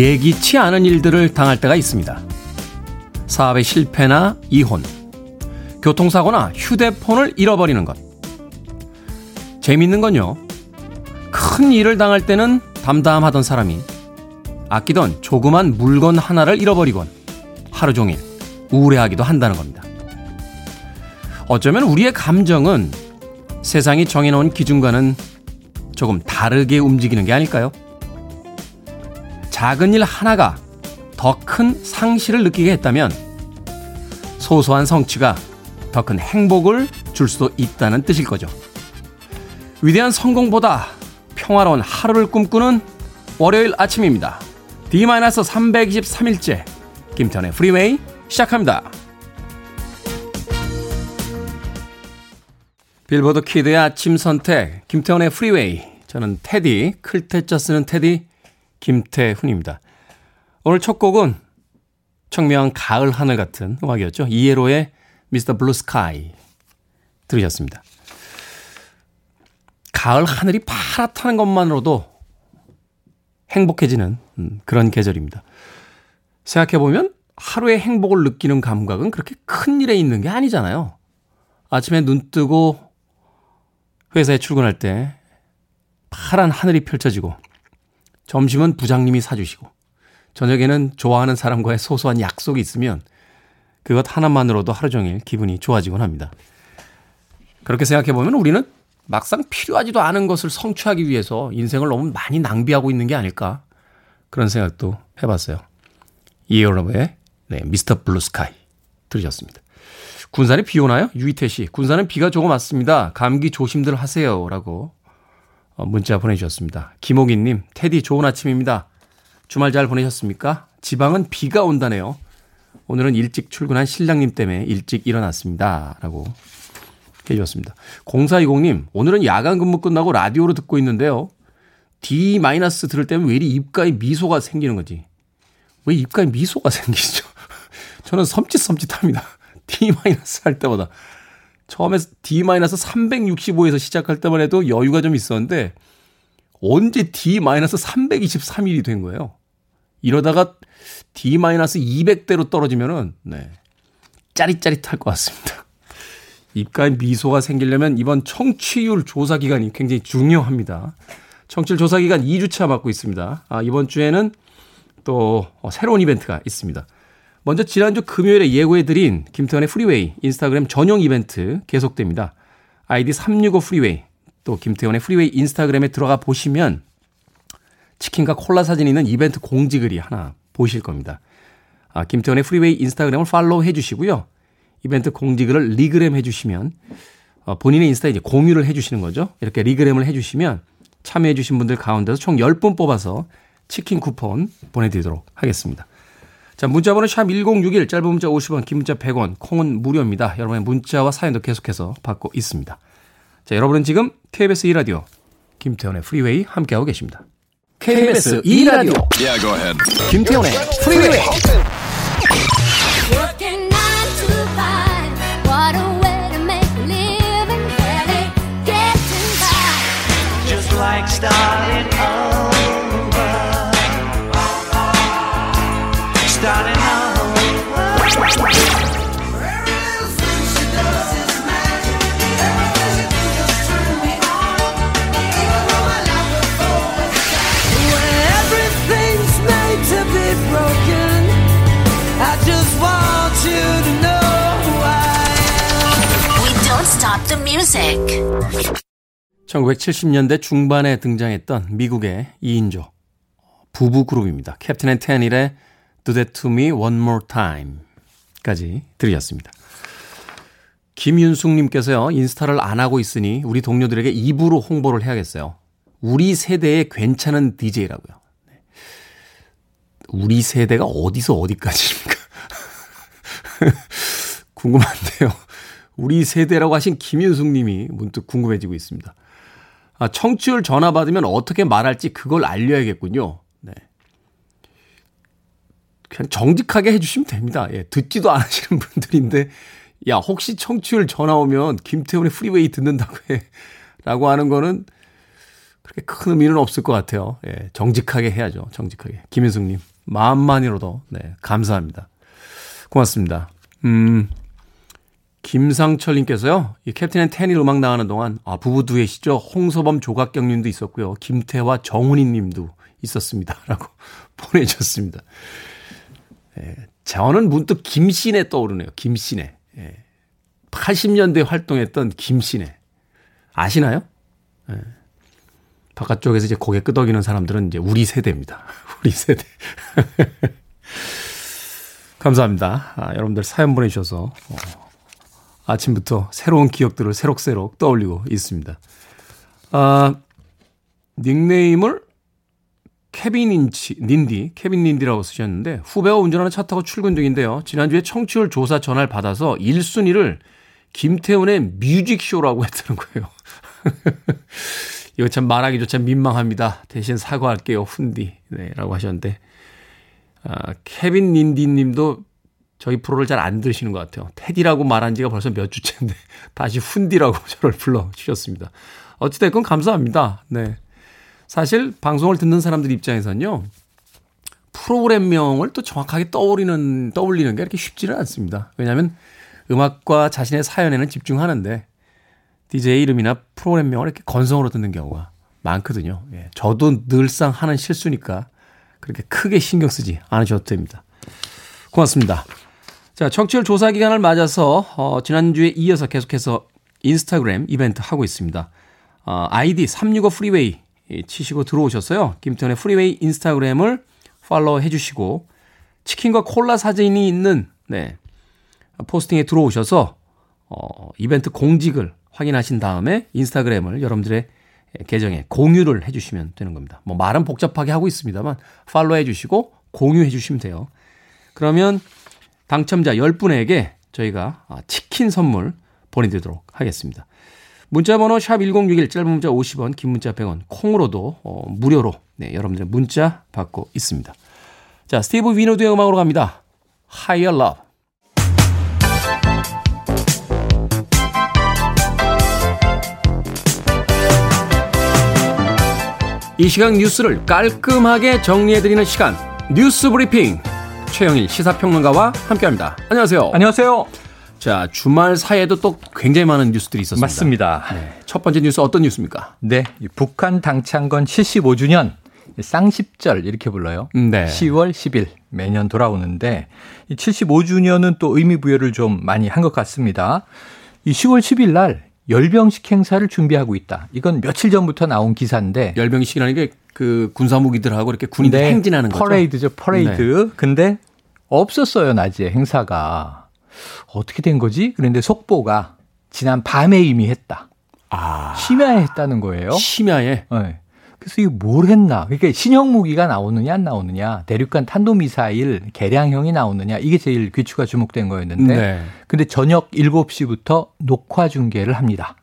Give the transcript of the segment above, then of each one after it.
예기치 않은 일들을 당할 때가 있습니다. 사업의 실패나 이혼, 교통사고나 휴대폰을 잃어버리는 것. 재밌는 건요. 큰 일을 당할 때는 담담하던 사람이 아끼던 조그만 물건 하나를 잃어버리곤 하루 종일 우울해하기도 한다는 겁니다. 어쩌면 우리의 감정은 세상이 정해놓은 기준과는 조금 다르게 움직이는 게 아닐까요? 작은 일 하나가 더 큰 상실을 느끼게 했다면 소소한 성취가 더 큰 행복을 줄 수도 있다는 뜻일 거죠. 위대한 성공보다 평화로운 하루를 꿈꾸는 월요일 아침입니다. D-323일째 김태현의 프리웨이 시작합니다. 빌보드 키드의 아침 선택 김태훈의 프리웨이 저는 테디 클 태자 쓰는 테디 김태훈입니다. 오늘 첫 곡은 청명한 가을 하늘 같은 음악이었죠. ELO의 Mr. Blue Sky 들으셨습니다. 가을 하늘이 파랗다는 것만으로도 행복해지는 음, 그런 계절입니다. 생각해보면 하루의 행복을 느끼는 감각은 그렇게 큰 일에 있는 게 아니잖아요. 아침에 눈 뜨고 회사에 출근할 때 파란 하늘이 펼쳐지고 점심은 부장님이 사주시고 저녁에는 좋아하는 사람과의 소소한 약속이 있으면 그것 하나만으로도 하루 종일 기분이 좋아지곤 합니다. 그렇게 생각해 보면 우리는 막상 필요하지도 않은 것을 성취하기 위해서 인생을 너무 많이 낭비하고 있는 게 아닐까 그런 생각도 해봤어요. 이에어러브의 네, Mr. Blue Sky 들으셨습니다. 군산에 비 오나요? 유이태 씨. 군산은 비가 조금 왔습니다. 감기 조심들 하세요. 라고 어, 문자 보내주셨습니다. 김옥인님, 테디 좋은 아침입니다. 주말 잘 보내셨습니까? 지방은 비가 온다네요. 오늘은 일찍 출근한 신랑님 때문에 일찍 일어났습니다. 라고 해주셨습니다. 0420님, 오늘은 야간 근무 끝나고 라디오로 듣고 있는데요. D- 들을 때면 왜 이리 입가에 미소가 생기는 거지? 왜 입가에 미소가 생기죠? 저는 섬찟섬찟합니다. D-할 때마다. 처음에 D-365에서 시작할 때만 해도 여유가 좀 있었는데, 언제 D-323일이 된 거예요? 이러다가 D-200대로 떨어지면은, 네. 짜릿짜릿할 것 같습니다. 입가에 미소가 생기려면 이번 청취율 조사 기간이 굉장히 중요합니다. 청취율 조사 기간 2주차 맞고 있습니다. 아, 이번 주에는 또 새로운 이벤트가 있습니다. 먼저 지난주 금요일에 예고해드린 김태훈의 프리웨이 인스타그램 전용 이벤트 계속됩니다. 아이디 365 프리웨이 또 김태훈의 프리웨이 인스타그램에 들어가 보시면 치킨과 콜라 사진 있는 이벤트 공지글이 하나 보실 겁니다. 아, 김태훈의 프리웨이 인스타그램을 follow 해주시고요. 이벤트 공지글을 regram 해주시면 어, 본인의 인스타에 이제 공유를 해주시는 거죠. 이렇게 regram을 해주시면 참여해주신 분들 가운데서 총 10분 뽑아서 치킨 쿠폰 보내드리도록 하겠습니다. 자, 문자번호 샵 1061, 짧은 문자 50원, 긴 문자 100원, 콩은 무료입니다. 여러분의 문자와 사연도 계속해서 받고 있습니다. 자, 여러분은 지금 KBS 2라디오 김태훈의 프리웨이 함께하고 계십니다. KBS 2라디오. Yeah, 김태훈의 프리웨이. Like starting 1970년대 중반에 등장했던 미국의 2인조 부부 그룹입니다. Captain and Tennille의 Do That To Me One More Time 까지 들으셨습니다. 김윤숙님께서요, 인스타를 안 하고 있으니 우리 동료들에게 입으로 홍보를 해야겠어요. 우리 세대의 괜찮은 DJ라고요. 우리 세대가 어디서 어디까지입니까? 궁금한데요. 우리 세대라고 하신 김윤숙 님이 문득 궁금해지고 있습니다. 아, 청취율 전화 받으면 어떻게 말할지 그걸 알려야겠군요. 네. 그냥 정직하게 해주시면 됩니다. 예, 듣지도 않으시는 분들인데, 야, 혹시 청취율 전화 오면 김태훈의 프리웨이 듣는다고 해. 라고 하는 거는 그렇게 큰 의미는 없을 것 같아요. 예, 정직하게 해야죠. 정직하게. 김혜숙님, 마음만으로도, 네, 감사합니다. 고맙습니다. 음, 김상철님께서요, 이 Captain and Tennille 음악 나가는 동안, 아, 부부 듀엣이죠. 홍서범 조갑경 님도 있었고요. 김태화 정훈희 님도 있었습니다. 라고 보내주셨습니다. 예, 저는 문득 김신혜 떠오르네요. 김신혜. 예, 80년대 활동했던 김신혜. 아시나요? 예. 바깥쪽에서 이제 고개 끄덕이는 사람들은 이제 우리 세대입니다. 우리 세대. 감사합니다. 아, 여러분들 사연 보내주셔서 어, 아침부터 새로운 기억들을 새록새록 떠올리고 있습니다. 아, 닉네임을 케빈 인치, 닌디, 케빈 닌디라고 쓰셨는데 후배가 운전하는 차 타고 출근 중인데요. 지난주에 청취율 조사 전화를 받아서 1순위를 김태훈의 뮤직쇼라고 했다는 거예요. 이거 참 말하기조차 민망합니다. 대신 사과할게요, 훈디. 네, 라고 하셨는데, 아, 케빈 닌디 님도 저희 프로를 잘 안 들으시는 것 같아요. 테디라고 말한 지가 벌써 몇 주째인데, 다시 훈디라고 저를 불러주셨습니다. 어찌됐건 감사합니다. 네. 사실 방송을 듣는 사람들 입장에서는요, 프로그램명을 또 정확하게 떠올리는, 떠올리는 게 이렇게 쉽지는 않습니다. 왜냐하면 음악과 자신의 사연에는 집중하는데, DJ 이름이나 프로그램명을 이렇게 건성으로 듣는 경우가 많거든요. 예, 저도 늘상 하는 실수니까 그렇게 크게 신경 쓰지 않으셔도 됩니다. 고맙습니다. 자, 청취율 조사 기간을 맞아서 어, 지난주에 이어서 계속해서 인스타그램 이벤트 하고 있습니다. 어, 아이디 365 프리웨이 치시고 들어오셨어요. 김태훈의 프리웨이 인스타그램을 follow 해주시고 치킨과 콜라 사진이 있는 네, 포스팅에 들어오셔서 어, 이벤트 공직을 확인하신 다음에 인스타그램을 여러분들의 계정에 공유를 해주시면 되는 겁니다. 뭐 말은 복잡하게 하고 있습니다만 팔로우 해주시고 공유해 주시면 돼요. 그러면 당첨자 10분에게 저희가 아, 치킨 선물 보내드리도록 하겠습니다. 문자번호 샵1061 짧은 문자 50원 긴 문자 100원 콩으로도 어, 무료로 네, 여러분들의 문자 받고 있습니다. 자 Steve Winwood의 음악으로 갑니다. Higher Love 이 시각 뉴스를 깔끔하게 정리해드리는 시간 뉴스 브리핑 최영일 시사평론가와 함께합니다. 안녕하세요. 안녕하세요. 자 주말 사이에도 또 굉장히 많은 뉴스들이 있었습니다. 맞습니다. 네, 첫 번째 뉴스 어떤 뉴스입니까? 네, 북한 당창건 75주년 쌍십절 이렇게 불러요. 네. 10월 10일 매년 돌아오는데 이 75주년은 또 의미 부여를 좀 많이 한 것 같습니다. 이 10월 10일 날 열병식 행사를 준비하고 있다. 이건 며칠 전부터 나온 기사인데 열병식이라는 게 그 군사무기들하고 이렇게 군인들 네, 행진하는 거죠. 퍼레이드죠, 퍼레이드. 네. 근데 없었어요, 낮에 행사가. 어떻게 된 거지? 그런데 속보가 지난 밤에 이미 했다. 아. 심야에 했다는 거예요. 심야에? 네. 그래서 이게 뭘 했나? 그러니까 신형 무기가 나오느냐 안 나오느냐, 대륙간 탄도미사일 개량형이 나오느냐 이게 제일 귀추가 주목된 거였는데, 네. 근데 저녁 7시부터 녹화 중계를 합니다.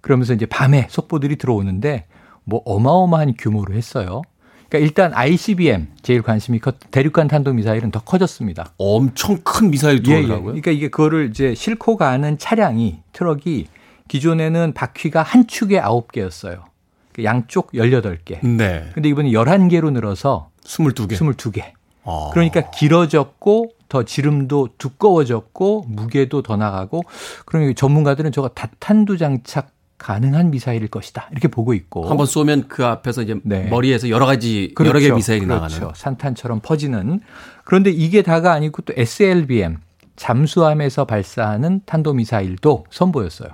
그러면서 이제 밤에 속보들이 들어오는데 뭐 어마어마한 규모로 했어요. 그러니까 일단 ICBM 제일 관심이 컸 대륙간 탄도 미사일은 더 커졌습니다. 엄청 큰 미사일이 들어오더라고요. 예, 예. 그러니까 이게 그거를 이제 싣고 가는 차량이 트럭이 기존에는 바퀴가 한 축에 9개였어요. 양쪽 18개. 네. 근데 이번에 11개로 늘어서 22개. 22개. 아. 그러니까 길어졌고 더 지름도 두꺼워졌고 무게도 더 나가고 그러면 전문가들은 저거 다탄두 장착 가능한 미사일일 것이다. 이렇게 보고 있고. 한번 쏘면 그 앞에서 이제 네. 머리에서 여러 가지 그렇죠. 여러 개 미사일이 그렇죠. 나가는. 산탄처럼 퍼지는. 그런데 이게 다가 아니고 또 SLBM 잠수함에서 발사하는 탄도 미사일도 선보였어요.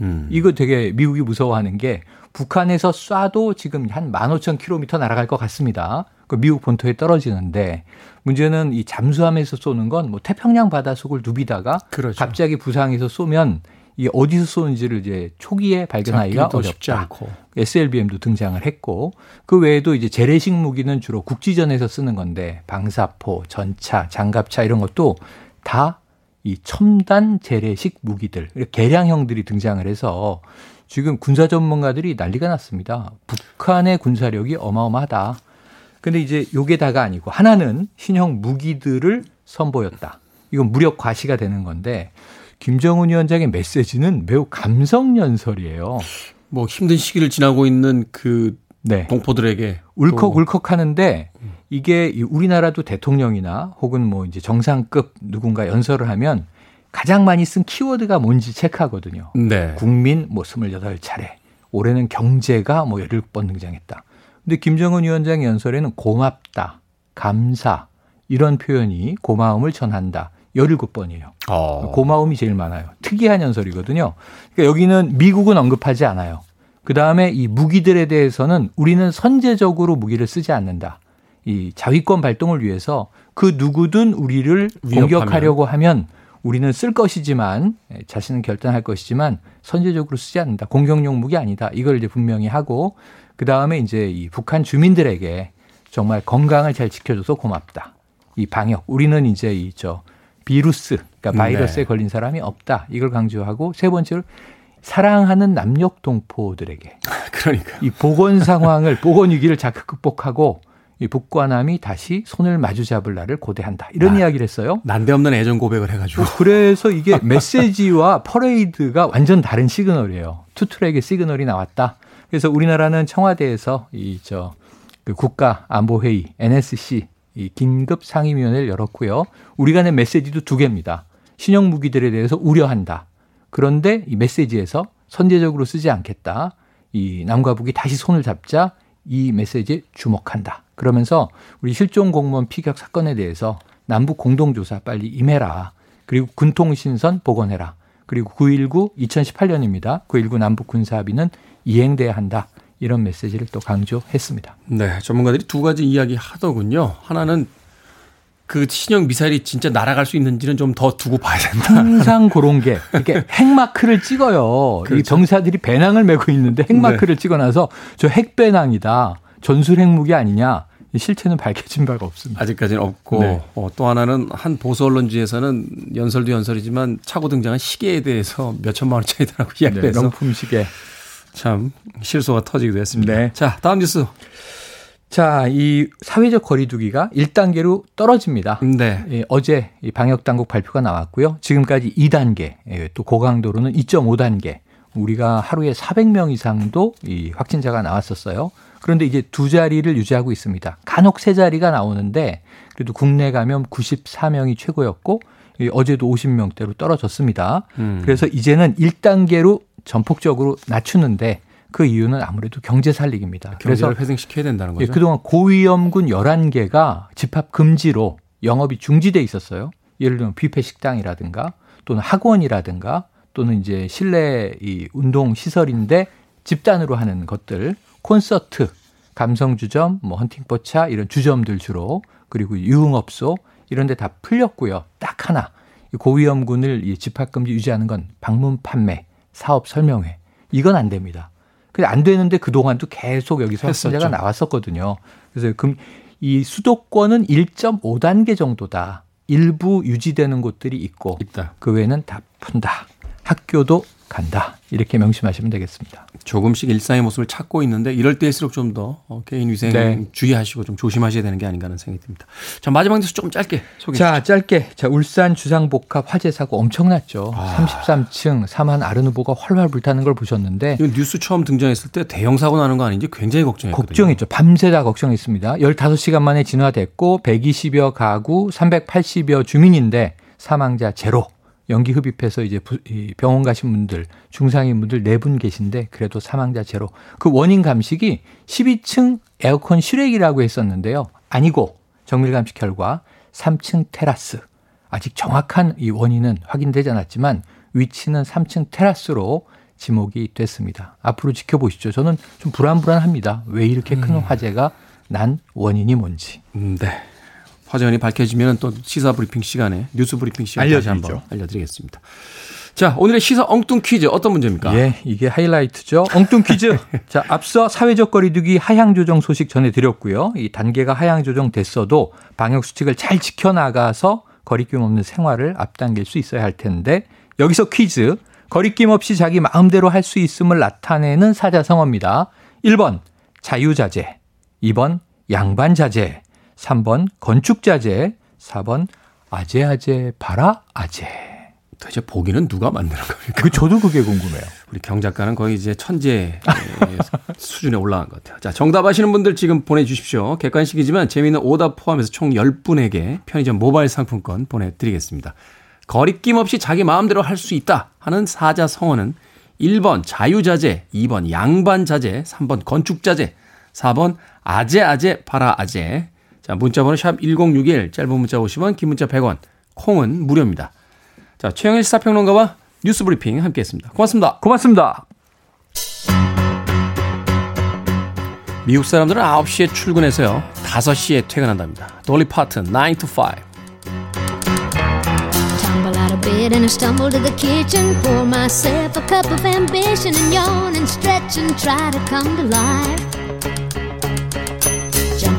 음. 이거 되게 미국이 무서워하는 게 북한에서 쏴도 지금 한 15,000km 날아갈 것 같습니다. 그 미국 본토에 떨어지는데 문제는 이 잠수함에서 쏘는 건 뭐 태평양 바다 속을 누비다가 그렇죠. 갑자기 부상해서 쏘면 이 어디서 쏘는지를 이제 초기에 발견하기가 어렵다. 않고. SLBM도 등장을 했고 그 외에도 이제 재래식 무기는 주로 국지전에서 쓰는 건데 방사포, 전차, 장갑차 이런 것도 다 이 첨단 재래식 무기들, 개량형들이 등장을 해서 지금 군사 전문가들이 난리가 났습니다. 북한의 군사력이 어마어마하다. 근데 이제 요게 다가 아니고 하나는 신형 무기들을 선보였다. 이건 무력 과시가 되는 건데 김정은 위원장의 메시지는 매우 감성 연설이에요. 뭐 힘든 시기를 지나고 있는 그 네. 동포들에게 울컥울컥 하는데 이게 우리나라도 대통령이나 혹은 뭐 이제 정상급 누군가 연설을 하면 가장 많이 쓴 키워드가 뭔지 체크하거든요. 네. 국민 뭐 28차례. 올해는 경제가 뭐 17번 등장했다. 근데 김정은 위원장 연설에는 고맙다, 감사 이런 표현이 고마움을 전한다. 17번이에요. 어. 고마움이 제일 많아요. 특이한 연설이거든요. 그러니까 여기는 미국은 언급하지 않아요. 그 다음에 이 무기들에 대해서는 우리는 선제적으로 무기를 쓰지 않는다. 이 자위권 발동을 위해서 그 누구든 우리를 위협하면. 공격하려고 하면 우리는 쓸 것이지만 자신은 결단할 것이지만 선제적으로 쓰지 않는다. 공격용 무기 아니다. 이걸 이제 분명히 하고 그 다음에 이제 이 북한 주민들에게 정말 건강을 잘 지켜줘서 고맙다. 이 방역 우리는 이제 이저 비루스 그러니까 바이러스에 네. 걸린 사람이 없다. 이걸 강조하고 세 번째로 사랑하는 남녘 동포들에게 그러니까 이 보건 상황을 보건 위기를 자극 극복하고 이 북과 남이 다시 손을 마주 잡을 날을 고대한다. 이런 나, 이야기를 했어요. 난데없는 애정 고백을 해가지고. 그래서 이게 메시지와 퍼레이드가 완전 다른 시그널이에요. two track의 시그널이 나왔다. 그래서 우리나라는 청와대에서 이 저 그 국가 안보회의 NSC 이 긴급 상임위원회를 열었고요. 우리가 낸 메시지도 두 개입니다. 신형 무기들에 대해서 우려한다. 그런데 이 메시지에서 선제적으로 쓰지 않겠다. 이 남과 북이 다시 손을 잡자 이 메시지에 주목한다. 그러면서 우리 실종 공무원 피격 사건에 대해서 남북 공동조사 빨리 임해라. 그리고 군통신선 복원해라. 그리고 9.19 2018년입니다. 9.19 남북 군사합의는 이행돼야 한다. 이런 메시지를 또 강조했습니다. 네, 전문가들이 두 가지 이야기 하더군요. 하나는 그 신형 미사일이 진짜 날아갈 수 있는지는 좀 더 두고 봐야 된다. 항상 그런 게 이렇게 핵마크를 찍어요. 그렇죠. 이 병사들이 배낭을 메고 있는데 핵마크를 네. 찍어놔서 저 핵배낭이다. 전술 핵무기 아니냐. 실체는 밝혀진 바가 없습니다. 아직까지는 없고 네. 어, 또 하나는 한 보수 언론지에서는 연설도 연설이지만 차고 등장한 시계에 대해서 몇 천만 원짜리라고 네, 이야기해서 네, 명품 시계 참 실소가 터지기도 했습니다. 네. 자 다음 뉴스. 자, 이 사회적 거리두기가 1단계로 떨어집니다. 네. 예, 어제 이 방역 당국 발표가 나왔고요. 지금까지 2단계, 예, 또 고강도로는 2.5단계. 우리가 하루에 400명 이상도 이 확진자가 나왔었어요. 그런데 이제 두 자리를 유지하고 있습니다. 간혹 세 자리가 나오는데 그래도 국내 감염 94명이 최고였고 어제도 50명대로 떨어졌습니다. 음. 그래서 이제는 1단계로 전폭적으로 낮추는데 그 이유는 아무래도 경제 살리기입니다. 그래서 회생시켜야 된다는 거죠. 예, 그동안 고위험군 11개가 집합 금지로 영업이 중지돼 있었어요. 예를 들면 뷔페 식당이라든가 또는 학원이라든가 또는 이제 실내 이 운동 시설인데 집단으로 하는 것들, 콘서트, 감성주점, 뭐 헌팅포차 이런 주점들 주로 그리고 유흥업소 이런 데 다 풀렸고요. 딱 하나. 고위험군을 집합금지 유지하는 건 방문 판매, 사업 설명회. 이건 안 됩니다. 근데 안 되는데 그동안도 계속 여기서 확진자가 나왔었거든요. 그래서 금, 이 수도권은 1.5단계 정도다. 일부 유지되는 곳들이 있고 있다. 그 외에는 다 푼다. 학교도 간다. 이렇게 명심하시면 되겠습니다. 조금씩 일상의 모습을 찾고 있는데 이럴 때일수록 좀더 어, 개인 위생 네. 주의하시고 좀 조심하셔야 되는 게 아닌가 하는 생각이 듭니다. 자, 마지막 뉴스 조금 짧게 소개해 주시죠. 자, 짧게. 자, 울산 주상복합 화재 사고 엄청났죠. 아. 33층 사만 아른 후보가 활활 불타는 걸 보셨는데 이 뉴스 처음 등장했을 때 대형 사고 나는 거 아닌지 굉장히 걱정했거든요. 걱정했죠. 밤새다 걱정했습니다. 15시간 만에 진화됐고 120여 가구 380여 주민인데 사망자 제로. 연기 흡입해서 이제 병원 가신 분들, 중상인 분들 네 분 계신데 그래도 사망자 제로. 그 원인 감식이 12층 에어컨 실외기라고 했었는데요. 아니고 정밀 감식 결과 3층 테라스. 아직 정확한 이 원인은 확인되지 않았지만 위치는 3층 테라스로 지목이 됐습니다. 앞으로 지켜보시죠. 저는 좀 불안불안합니다. 왜 이렇게 큰 음. 화재가 난 원인이 뭔지. 음, 네. 화재 원인이 밝혀지면 또 시사 브리핑 시간에 뉴스 브리핑 시간에 다시 한번 알려드리겠습니다. 자, 오늘의 시사 엉뚱 퀴즈 어떤 문제입니까? 예, 이게 하이라이트죠. 엉뚱 퀴즈. 자, 앞서 사회적 거리두기 하향 조정 소식 전해드렸고요. 이 단계가 하향 조정됐어도 방역 수칙을 잘 지켜나가서 거리낌 없는 생활을 앞당길 수 있어야 할 텐데 여기서 퀴즈. 거리낌 없이 자기 마음대로 할 수 있음을 나타내는 사자성어입니다. 1번 자유자재, 2번 양반자재, 3번 건축자재, 4번 아재아재 바라 아재. 도대체 보기는 누가 만드는 겁니까? 그 저도 그게 궁금해요. 우리 경 작가는 거의 이제 천재 수준에 올라간 것 같아요. 자, 정답 아시는 분들 지금 보내주십시오. 객관식이지만 재미있는 오답 포함해서 총 10분에게 편의점 모바일 상품권 보내드리겠습니다. 거리낌 없이 자기 마음대로 할 수 있다 하는 사자 성어는 1번 자유자재, 2번 양반자재, 3번 건축자재, 4번 아재아재 파라아재. 자, 문자번호 샵 1061, 짧은 문자 50원, 긴 문자 100원, 콩은 무료입니다. 자, 최영일 시사평론가와 뉴스 브리핑 함께 했습니다. 고맙습니다. 고맙습니다. 미국 사람들은 9시에 출근해서요. 5시에 퇴근한답니다. 돌리 파튼 9 to 5. Tumble out of bed and I stumble to the kitchen. Pour myself a cup of ambition and yawn and stretch and try to come to life.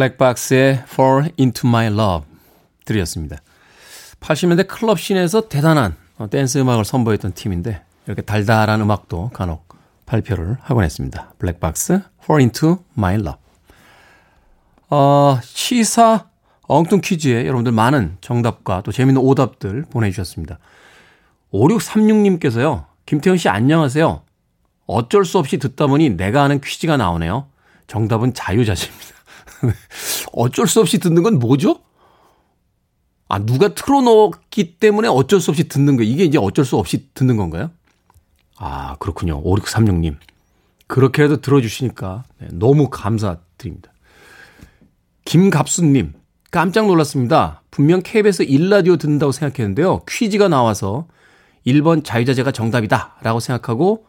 Black Box의 Fall Into My Love 들으셨습니다. 80년대 클럽 scene에서 대단한 어, 댄스 음악을 선보였던 팀인데 이렇게 달달한 음악도 간혹 발표를 하곤 했습니다. Black Box Fall Into My Love 어, 시사 엉뚱 퀴즈에 여러분들 많은 정답과 또 재밌는 오답들 보내주셨습니다. 5636님께서요. 김태훈 씨 안녕하세요. 어쩔 수 없이 듣다 보니 내가 아는 퀴즈가 나오네요. 정답은 자유자재입니다. 어쩔 수 없이 듣는 건 뭐죠? 아, 누가 틀어놓기 때문에 어쩔 수 없이 듣는 거. 이게 이제 어쩔 수 없이 듣는 건가요? 아, 그렇군요. 5636님. 그렇게라도 들어주시니까 네, 너무 감사드립니다. 김갑수님. 깜짝 놀랐습니다. 분명 KBS 1라디오 듣는다고 생각했는데요. 퀴즈가 나와서 1번 자유자재가 정답이다. 라고 생각하고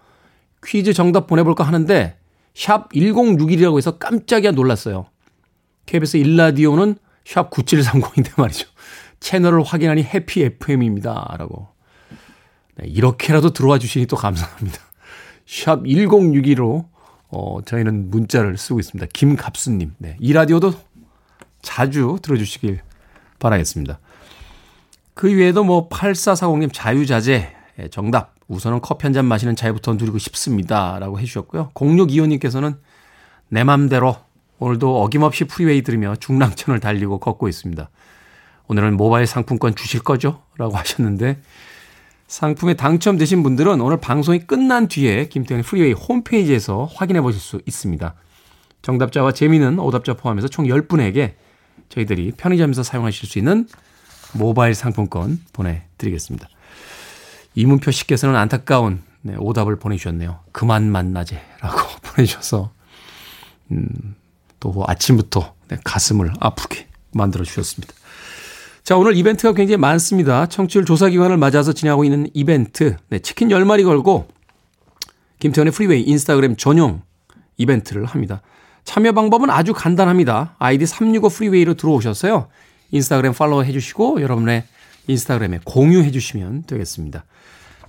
퀴즈 정답 보내볼까 하는데 샵 1061이라고 해서 깜짝이야 놀랐어요. KBS 1라디오는 샵 9730인데 말이죠. 채널을 확인하니 해피 FM입니다. 라고. 네, 이렇게라도 들어와 주시니 또 감사합니다. 샵 1061로 어, 저희는 문자를 쓰고 있습니다. 김갑수님. 네, 이 라디오도 자주 들어주시길 바라겠습니다. 그 외에도 뭐 8440님 자유자재 예, 정답. 우선은 커피 한 잔 마시는 자유부터 누리고 싶습니다. 라고 해주셨고요. 0625님께서는 내 맘대로 오늘도 어김없이 Freeway 들으며 중랑천을 달리고 걷고 있습니다. 오늘은 모바일 상품권 주실 거죠? 라고 하셨는데 상품에 당첨되신 분들은 오늘 방송이 끝난 뒤에 김태훈의 Freeway 홈페이지에서 확인해 보실 수 있습니다. 정답자와 재미있는 오답자 포함해서 총 10분에게 저희들이 편의점에서 사용하실 수 있는 모바일 상품권 보내드리겠습니다. 이문표 씨께서는 안타까운 네, 오답을 보내주셨네요. 그만 만나제라고 보내주셔서 음, 또 아침부터 네, 가슴을 아프게 만들어 주셨습니다. 자 오늘 이벤트가 굉장히 많습니다. 청취율 조사 기간을 맞아서 진행하고 있는 이벤트 네, 치킨 10마리 걸고 김태훈의 Freeway Instagram 전용 이벤트를 합니다. 참여 방법은 아주 간단합니다. 아이디 365 Freeway로 들어오셔서요. 인스타그램 팔로우 해주시고 여러분의 인스타그램에 공유해 주시면 되겠습니다.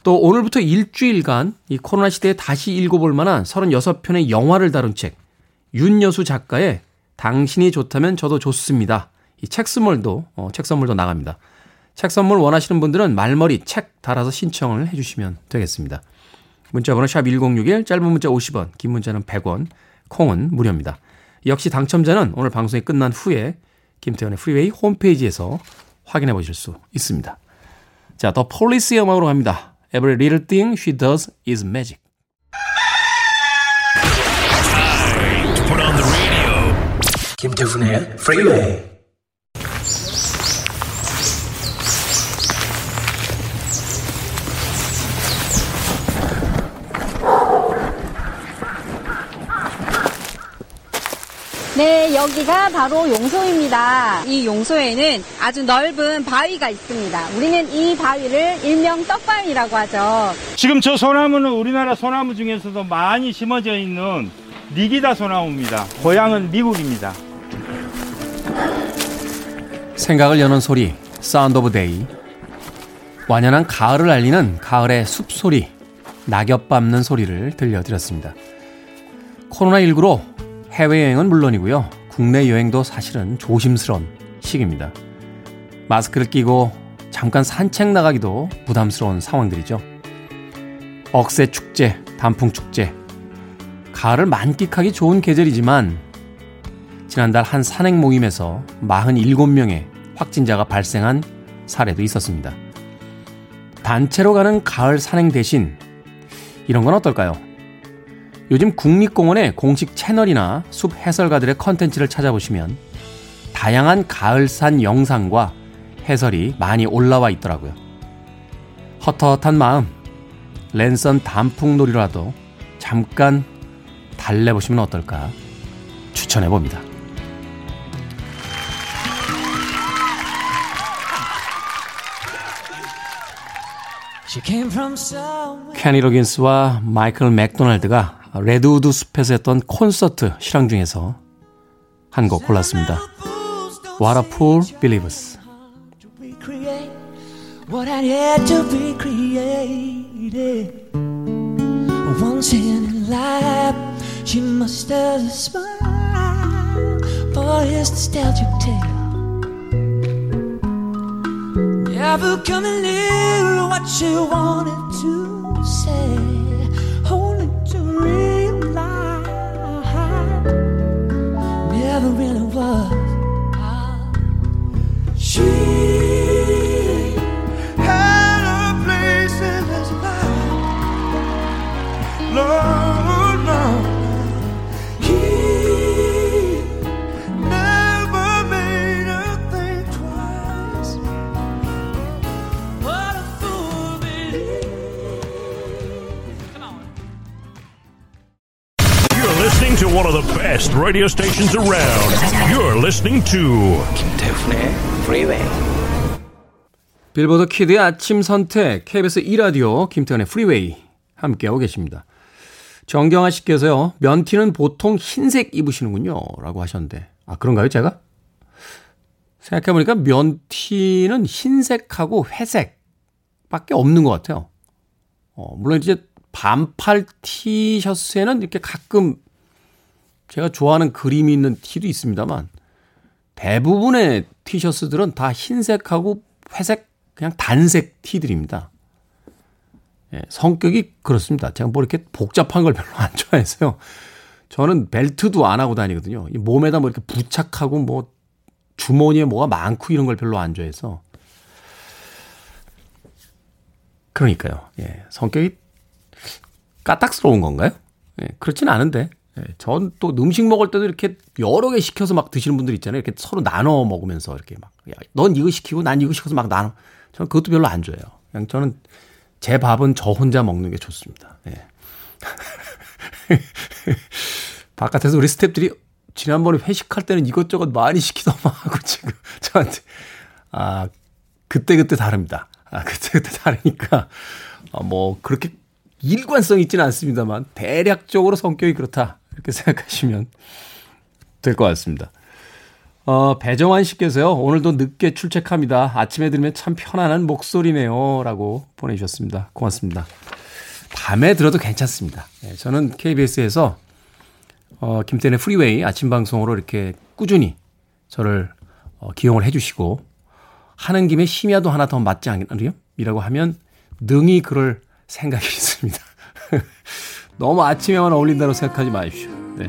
또 오늘부터 일주일간 이 코로나 시대에 다시 읽어볼 만한 36편의 영화를 다룬 책 윤여수 작가의 당신이 좋다면 저도 좋습니다. 이 책 선물도 어, 책 선물도 나갑니다. 책 선물 원하시는 분들은 말머리 책 달아서 신청을 해 주시면 되겠습니다. 문자번호 샵 1061 짧은 문자 50원 긴 문자는 100원 콩은 무료입니다. 역시 당첨자는 오늘 방송이 끝난 후에 김태훈의 Freeway 홈페이지에서 확인해 보실 수 있습니다. 자, The Police의 음악으로 갑니다. Every little thing she does is magic. 김태훈의 Freeway. 네, 여기가 바로 용소입니다. 이 용소에는 아주 넓은 바위가 있습니다. 우리는 이 바위를 일명 떡바위라고 하죠. 지금 저 소나무는 우리나라 소나무 중에서도 많이 심어져 있는 리기다 소나무입니다. 고향은 미국입니다. 생각을 여는 소리, Sound of Day. 완연한 가을을 알리는 가을의 숲소리, 낙엽 밟는 소리를 들려드렸습니다. 코로나19로 해외여행은 물론이고요. 국내 여행도 사실은 조심스러운 시기입니다. 마스크를 끼고 잠깐 산책 나가기도 부담스러운 상황들이죠. 억새 축제, 단풍 축제. 가을을 만끽하기 좋은 계절이지만 지난달 한 산행 모임에서 47명의 확진자가 발생한 사례도 있었습니다. 단체로 가는 가을 산행 대신 이런 건 어떨까요? 요즘 국립공원의 공식 채널이나 숲 해설가들의 컨텐츠를 찾아보시면 다양한 가을산 영상과 해설이 많이 올라와 있더라고요. 헛헛한 마음, 랜선 단풍놀이라도 잠깐 달래보시면 어떨까 추천해 봅니다. 케니 로긴스와 마이클 맥도날드가 레드우드 숲에서 했던 콘서트 실황 중에서 한 곡 골랐습니다. What a Fool Believes. What I had to be created Once in life She must have smiled For his nostalgic tale Never coming near what you wanted to say? Only to realize. Never really was one of the best radio stations around. You're listening to 김태훈의 Freeway. Billboard Kid의 아침 선택 KBS 2라디오 김태훈의 Freeway 함께하고 계십니다. 정경아 씨께서요. 면티는 보통 흰색 입으시는군요. 라고 하셨는데 아 그런가요 제가? 생각해보니까 면티는 흰색하고 회색 밖에 없는 것 같아요. 어, 물론 이제 반팔 티셔츠에는 이렇게 가끔 제가 좋아하는 그림이 있는 티도 있습니다만 대부분의 티셔츠들은 다 흰색하고 회색 그냥 단색 티들입니다. 예, 성격이 그렇습니다. 제가 뭐 이렇게 복잡한 걸 별로 안 좋아해서요. 저는 벨트도 안 하고 다니거든요. 이 몸에다 뭐 이렇게 부착하고 뭐 주머니에 뭐가 많고 이런 걸 별로 안 좋아해서. 그러니까요. 예, 성격이 까딱스러운 건가요? 예, 그렇진 않은데. 예, 전또 음식 먹을 때도 이렇게 여러 개 시켜서 막 드시는 분들 있잖아요. 이렇게 서로 나눠 먹으면서 이렇게 막, 야, 넌 이거 시키고 난 이거 시켜서 막 나눠. 저는 그것도 별로 안 좋아해요. 그냥 저는 제 밥은 저 혼자 먹는 게 좋습니다. 예. 바깥에서 우리 스탭들이 지난번에 회식할 때는 이것저것 많이 시키더만 하고 지금 저한테, 아, 그때그때 다릅니다. 아, 그때그때 다르니까, 아, 뭐, 그렇게 일관성 있지는 않습니다만, 대략적으로 성격이 그렇다. 이렇게 생각하시면 될 것 같습니다. 어, 배정환 씨께서요, 오늘도 늦게 출첵합니다. 아침에 들으면 참 편안한 목소리네요. 라고 보내주셨습니다. 고맙습니다. 밤에 들어도 괜찮습니다. 네, 저는 KBS에서 어, 김태훈의 Freeway 아침 방송으로 이렇게 꾸준히 저를 어, 기용을 해주시고 하는 김에 심야도 하나 더 맡지 않나요? 이라고 하면 능히 그럴 생각이 있습니다. 너무 아침에만 어울린다고 생각하지 마십시오. 네.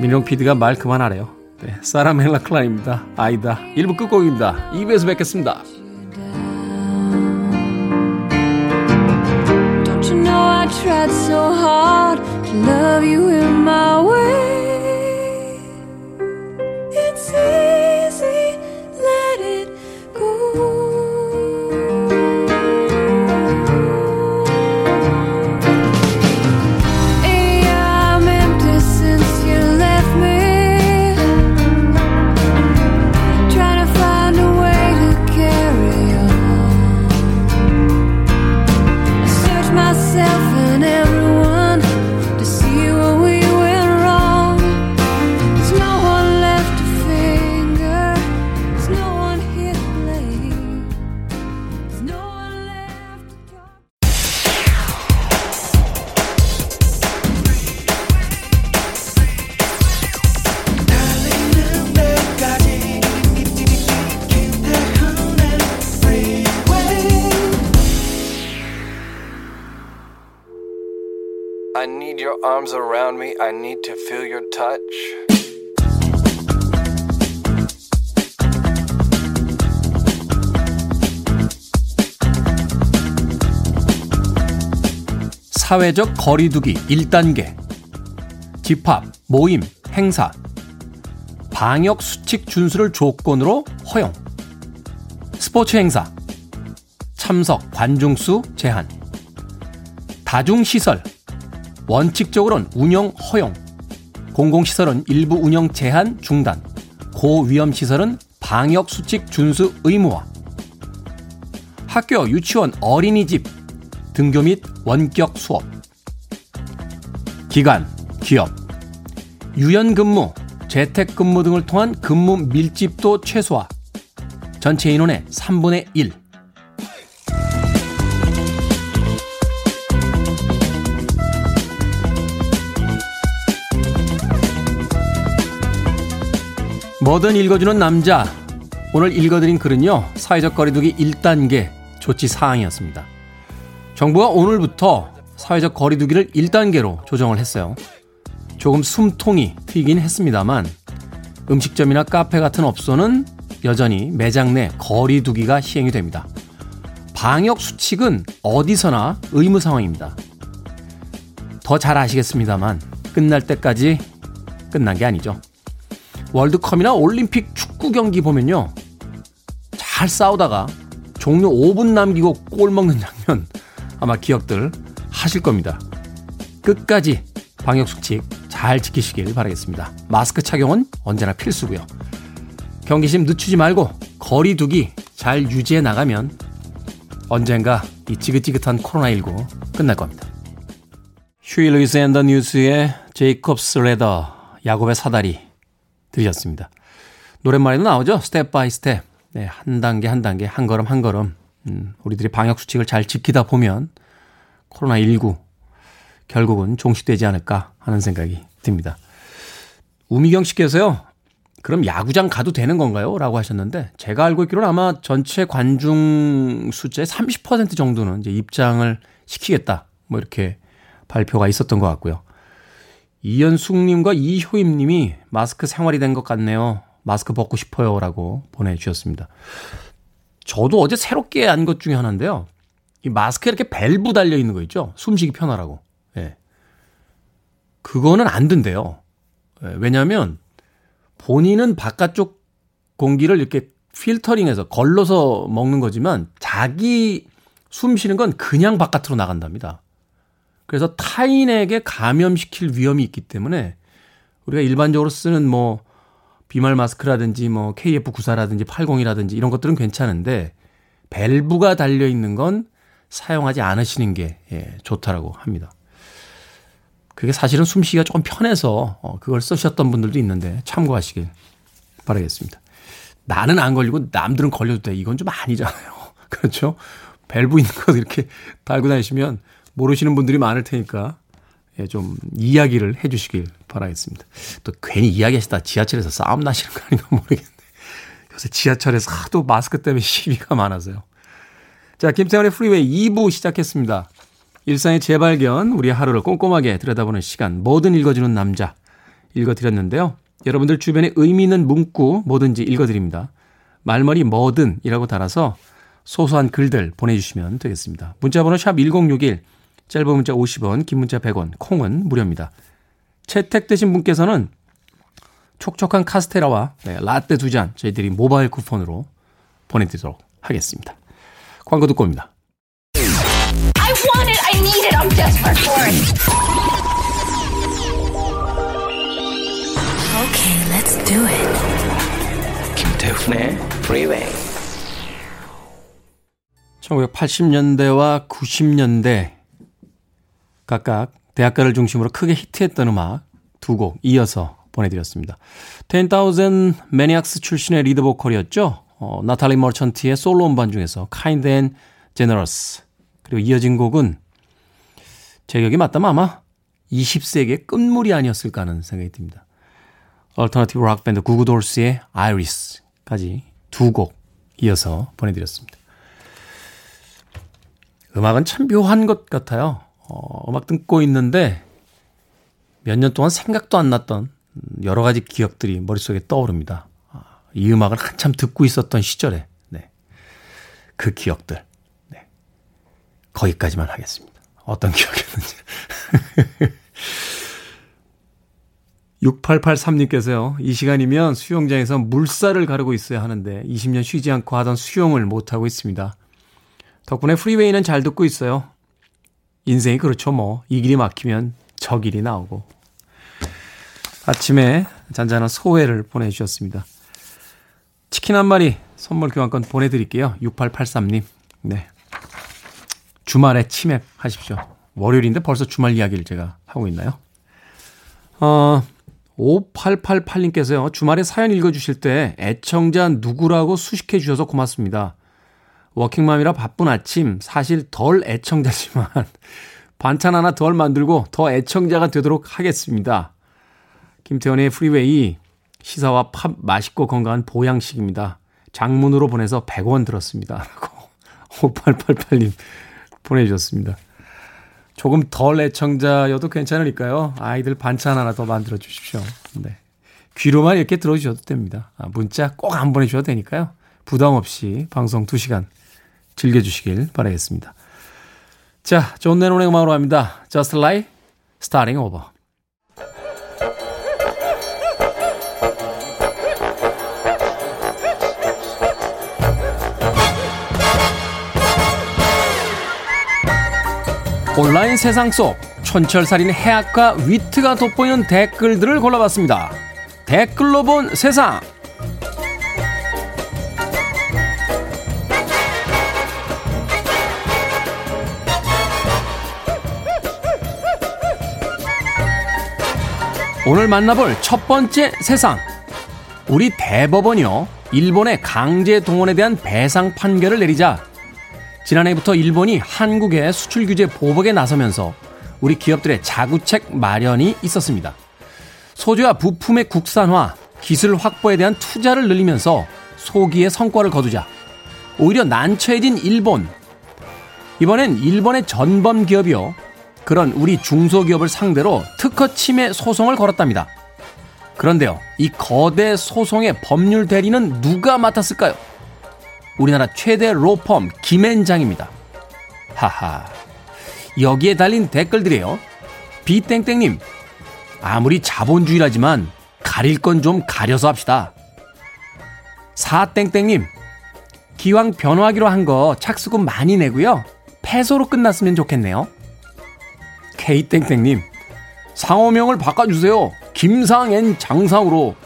민용 PD가 말 그만하래요. 네. Sarah McLachlan입니다. Adia. 1부 끝곡입니다. 2부에서 뵙겠습니다. Don't you know I tried so hard to love you in my way? Arms around me. I need to feel your touch. 사회적 거리두기 1단계. 집합, 모임, 행사. 방역 수칙 준수를 조건으로 허용. 스포츠 행사. 참석, 관중수 제한. 다중시설. 원칙적으로는 운영 허용. 공공시설은 일부 운영 제한 중단. 고위험시설은 방역 수칙 준수 의무화. 학교, 유치원, 어린이집, 등교 및 원격 수업. 기관, 기업, 유연근무, 재택근무 등을 통한 근무 밀집도 최소화. 전체 인원의 3분의 1. 뭐든 읽어주는 남자. 오늘 읽어드린 글은요, 사회적 거리두기 1단계 조치 사항이었습니다. 정부가 오늘부터 사회적 거리두기를 1단계로 조정을 했어요. 조금 숨통이 트이긴 했습니다만, 음식점이나 카페 같은 업소는 여전히 매장 내 거리두기가 시행이 됩니다. 방역 수칙은 어디서나 의무 상황입니다. 더 잘 아시겠습니다만, 끝날 때까지 끝난 게 아니죠. 월드컵이나 올림픽 축구 경기 보면요. 잘 싸우다가 종료 5분 남기고 골 먹는 장면 아마 기억들 하실 겁니다. 끝까지 방역수칙 잘 지키시길 바라겠습니다. 마스크 착용은 언제나 필수고요. 경기심 늦추지 말고 거리 두기 잘 유지해 나가면 언젠가 이 지긋지긋한 코로나19 끝날 겁니다. Huey Lewis and the News의 Jacob's Ladder 야곱의 사다리 들으셨습니다. 노랫말에도 나오죠. Step by step. 네, 한 단계 한 단계 한 걸음 한 걸음 음, 우리들이 방역 수칙을 잘 지키다 보면 코로나 19 결국은 종식되지 않을까 하는 생각이 듭니다. 우미경 씨께서요. 그럼 야구장 가도 되는 건가요? 라고 하셨는데 제가 알고 있기로는 아마 전체 관중 숫자의 30% 정도는 이제 입장을 시키겠다. 뭐 이렇게 발표가 있었던 것 같고요. 이현숙님과 이효임님이 마스크 생활이 된 것 같네요. 마스크 벗고 싶어요. 라고 보내주셨습니다. 저도 어제 새롭게 안 것 중에 하나인데요. 이 마스크에 이렇게 밸브 달려 있는 거 있죠? 숨쉬기 편하라고. 예. 그거는 안 된대요. 예, 왜냐하면 본인은 바깥쪽 공기를 이렇게 필터링해서 걸러서 먹는 거지만 자기 숨 쉬는 건 그냥 바깥으로 나간답니다. 그래서 타인에게 감염시킬 위험이 있기 때문에 우리가 일반적으로 쓰는 뭐 비말 마스크라든지 뭐 KF94라든지 80이라든지 이런 것들은 괜찮은데 밸브가 달려 있는 건 사용하지 않으시는 게 예, 좋다라고 합니다. 그게 사실은 숨쉬기가 조금 편해서 어, 그걸 쓰셨던 분들도 있는데 참고하시길 바라겠습니다. 나는 안 걸리고 남들은 걸려도 돼. 이건 좀 아니잖아요. 그렇죠? 밸브 있는 거 이렇게 달고 다니시면 모르시는 분들이 많을 테니까 예, 좀 이야기를 해 주시길 바라겠습니다. 또 괜히 이야기하시다 지하철에서 싸움 나시는 거 아닌가 모르겠네. 요새 지하철에서 하도 마스크 때문에 시비가 많아서요. 자, 김태훈의 Freeway 2부 시작했습니다. 일상의 재발견, 우리의 하루를 꼼꼼하게 들여다보는 시간, 뭐든 읽어주는 남자 읽어드렸는데요. 여러분들 주변에 의미 있는 문구 뭐든지 읽어드립니다. 말머리 뭐든이라고 달아서 소소한 글들 보내주시면 되겠습니다. 문자번호 샵 1061, 짧은 문자 50원, 긴 문자 100원, 콩은 무료입니다. 채택되신 분께서는 촉촉한 카스테라와 네, 라떼 두 잔 저희들이 모바일 쿠폰으로 보내드리도록 하겠습니다. 광고 듣고 옵니다. I want it. I need it. I'm desperate for it. Okay, let's do it. 김태훈의 Freeway. 1980년대와 90년대 각각 대학가를 중심으로 크게 히트했던 음악 두 곡 이어서 보내드렸습니다. 10,000 Maniacs 출신의 리드 보컬이었죠. 어, 나탈리 머천트의 솔로 음반 중에서 Kind and Generous 그리고 이어진 곡은 제 기억이 맞다면 아마 20세기의 끝물이 아니었을까 하는 생각이 듭니다. alternative rock 밴드 Goo Goo Dolls의 Iris까지 두 곡 이어서 보내드렸습니다. 음악은 참 묘한 것 같아요. 어, 음악 듣고 있는데 몇 년 동안 생각도 안 났던 여러 가지 기억들이 머릿속에 떠오릅니다. 아, 이 음악을 한참 듣고 있었던 시절에 네. 그 기억들 네. 거기까지만 하겠습니다. 어떤 기억이었는지 6883님께서요. 이 시간이면 수영장에서 물살을 가르고 있어야 하는데 20년 쉬지 않고 하던 수영을 못하고 있습니다. 덕분에 프리웨이는 잘 듣고 있어요. 인생이 그렇죠 뭐. 이 길이 막히면 저 길이 나오고. 아침에 잔잔한 소회를 보내주셨습니다. 치킨 한 마리 선물 교환권 보내드릴게요. 6883님. 네. 주말에 치맥 하십시오. 월요일인데 벌써 주말 이야기를 제가 하고 있나요? 어, 5888님께서요. 주말에 사연 읽어주실 때 애청자 누구라고 수식해 주셔서 고맙습니다. 워킹맘이라 바쁜 아침 사실 덜 애청자지만 반찬 하나 덜 만들고 더 애청자가 되도록 하겠습니다. 김태훈의 Freeway 시사와 팝 맛있고 건강한 보양식입니다. 장문으로 보내서 100원 들었습니다. 라고 5888님 보내주셨습니다. 조금 덜 애청자여도 괜찮으니까요. 아이들 반찬 하나 더 만들어 주십시오. 네. 귀로만 이렇게 들어주셔도 됩니다. 아, 문자 꼭 안 보내주셔도 되니까요. 부담 없이 방송 2시간 즐겨주시길 바라겠습니다. 자, John Lennon의 음악으로 갑니다. Just Like Starting Over. 온라인 세상 속 촌철살인 해학과 위트가 돋보이는 댓글들을 골라봤습니다. 댓글로 본 세상. 오늘 만나볼 첫 번째 세상. 우리 대법원이요. 일본의 강제 동원에 대한 배상 판결을 내리자 지난해부터 일본이 한국의 수출 규제 보복에 나서면서 우리 기업들의 자구책 마련이 있었습니다. 소재와 부품의 국산화, 기술 확보에 대한 투자를 늘리면서 소기의 성과를 거두자 오히려 난처해진 일본. 이번엔 일본의 전범 기업이요. 그런 우리 중소기업을 상대로 특허 침해 소송을 걸었답니다. 그런데요, 이 거대 소송의 법률 대리는 누가 맡았을까요? 우리나라 최대 로펌 김앤장입니다. 하하. 여기에 달린 댓글들이에요. 비땡땡님, 아무리 자본주의라지만 가릴 건 좀 가려서 합시다. 사땡땡님, 기왕 변호하기로 한 거 착수금 많이 내고요. 패소로 끝났으면 좋겠네요. K땡땡님, 상호명을 바꿔주세요. 김상앤 장상으로.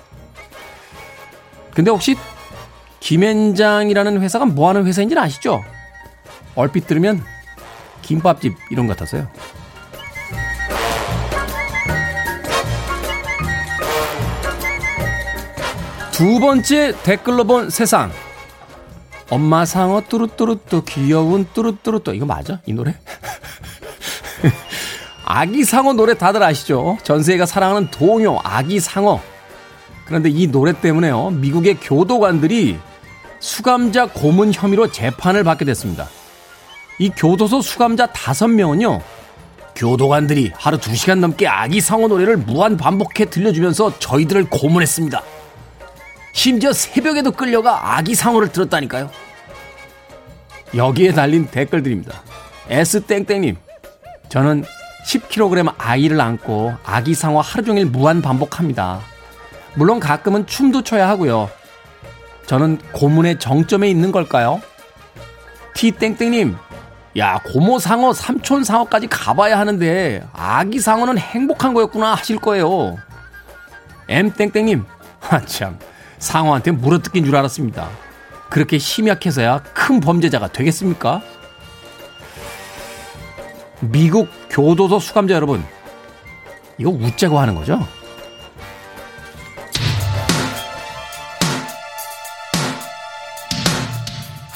근데 혹시 김앤장이라는 회사가 뭐 하는 회사인지는 아시죠? 얼핏 들으면 김밥집 이런 것 같아서요. 두 번째 댓글로 본 세상. 엄마 상어 뚜루뚜루뚜 귀여운 뚜루뚜루뚜 이거 맞아? 이 노래? 아기 상어 노래 다들 아시죠? 전 세계가 사랑하는 동요 아기 상어. 그런데 이 노래 때문에요. 미국의 교도관들이 수감자 고문 혐의로 재판을 받게 됐습니다. 이 교도소 수감자 5명은요. 교도관들이 하루 2시간 넘게 아기 상어 노래를 무한 반복해 들려주면서 저희들을 고문했습니다. 심지어 새벽에도 끌려가 아기 상어를 들었다니까요. 여기에 달린 댓글들입니다. S땡땡님, 저는 10kg 아이를 안고 아기 상어 하루 종일 무한 반복합니다. 물론 가끔은 춤도 춰야 하고요. 저는 고문의 정점에 있는 걸까요? T땡땡님, 야, 고모 상어, 삼촌 상어까지 가봐야 하는데, 아기 상어는 행복한 거였구나 하실 거예요. M땡땡님, 한참, 상어한테 물어뜯긴 줄 알았습니다. 그렇게 심약해서야 큰 범죄자가 되겠습니까? 미국 교도소 수감자 여러분, 이거 웃자고 하는 거죠?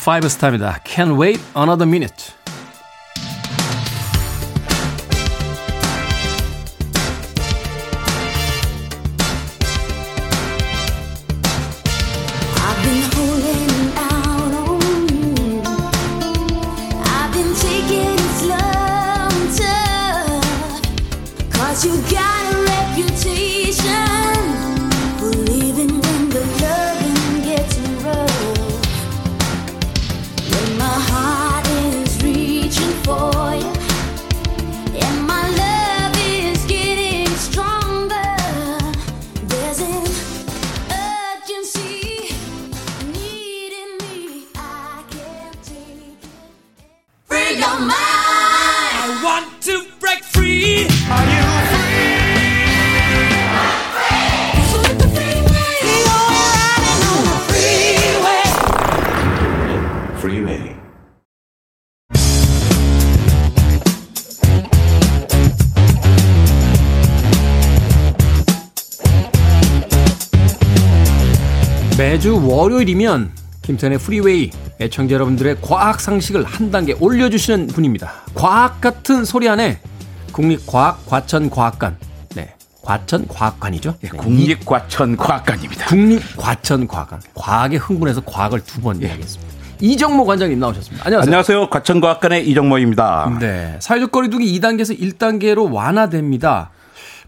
Five Star입니다. Can't wait another minute. 매주 월요일이면 김태현의 프리웨이 애청자 여러분들의 과학 상식을 한 단계 올려주시는 분입니다. 과학 같은 소리 안에 국립과학과천과학관 네 과천과학관이죠. 네, 국립과천과학관입니다. 국립과천과학관 과학에 흥분해서 과학을 두번 이야기했습니다. 이정모 관장님 나오셨습니다. 안녕하세요. 안녕하세요. 과천과학관의 이정모입니다. 네 사회적 거리두기 2단계에서 1단계로 완화됩니다.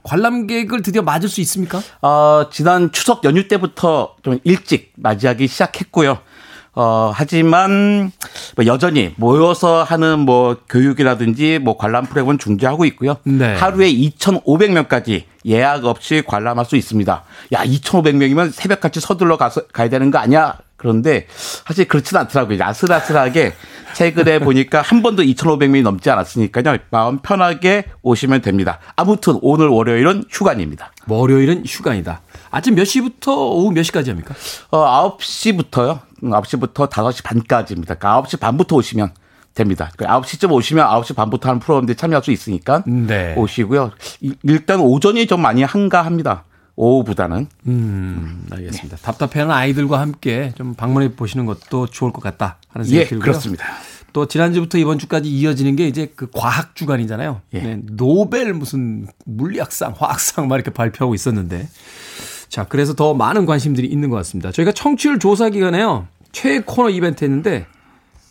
관람객을 드디어 맞을 수 있습니까? 어, 지난 추석 연휴 때부터 좀 일찍 맞이하기 시작했고요. 어, 하지만 뭐 여전히 모여서 하는 뭐 교육이라든지 뭐 관람 프로그램은 중지하고 있고요. 네. 하루에 2,500명까지 예약 없이 관람할 수 있습니다. 야, 2,500명이면 새벽같이 서둘러 가서 가야 되는 거 아니야? 그런데 사실 그렇지는 않더라고요. 아슬아슬하게 최근에 보니까 한 번도 2,500명이 넘지 않았으니까요. 마음 편하게 오시면 됩니다. 아무튼 오늘 월요일은 휴관입니다. 월요일은 휴관이다. 아침 몇 시부터 오후 몇 시까지 합니까? 어, 9시부터요. 9시부터 5시 반까지입니다. 그러니까 9시 반부터 오시면 됩니다. 9시쯤 오시면 9시 반부터 하는 프로그램들 참여할 수 있으니까 네. 오시고요. 이- 일단 오전이 좀 많이 한가합니다. 오후보다는. 음, 알겠습니다. 답답해하는 아이들과 함께 좀 방문해 보시는 것도 좋을 것 같다 하는 생각이 예, 들고요. 그렇습니다. 또 지난주부터 이번 주까지 이어지는 게 이제 그 과학 주간이잖아요. 예. 네, 노벨 무슨 물리학상, 화학상 막 이렇게 발표하고 있었는데 자, 그래서 더 많은 관심들이 있는 것 같습니다. 저희가 청취율 조사 기간에요. 최애 코너 이벤트 했는데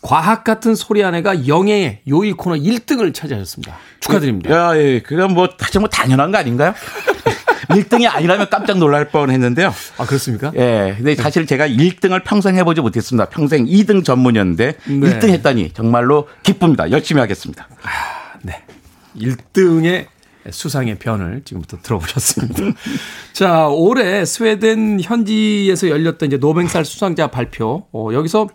과학 같은 소리 안에가 영예의 요일 코너 1등을 차지하셨습니다. 축하드립니다. 야, 예. 그건 뭐 사실 뭐 당연한 거 아닌가요? 1등이 아니라면 깜짝 놀랄 뻔 했는데요. 아, 그렇습니까? 예. 근데 사실 제가 1등을 평생 해보지 못했습니다. 평생 2등 전문이었는데 네. 1등 했다니 정말로 기쁩니다. 열심히 하겠습니다. 네. 1등의 수상의 변을 지금부터 들어보셨습니다. 자, 올해 스웨덴 현지에서 열렸던 이제 노벨상 수상자 발표. 어, 여기서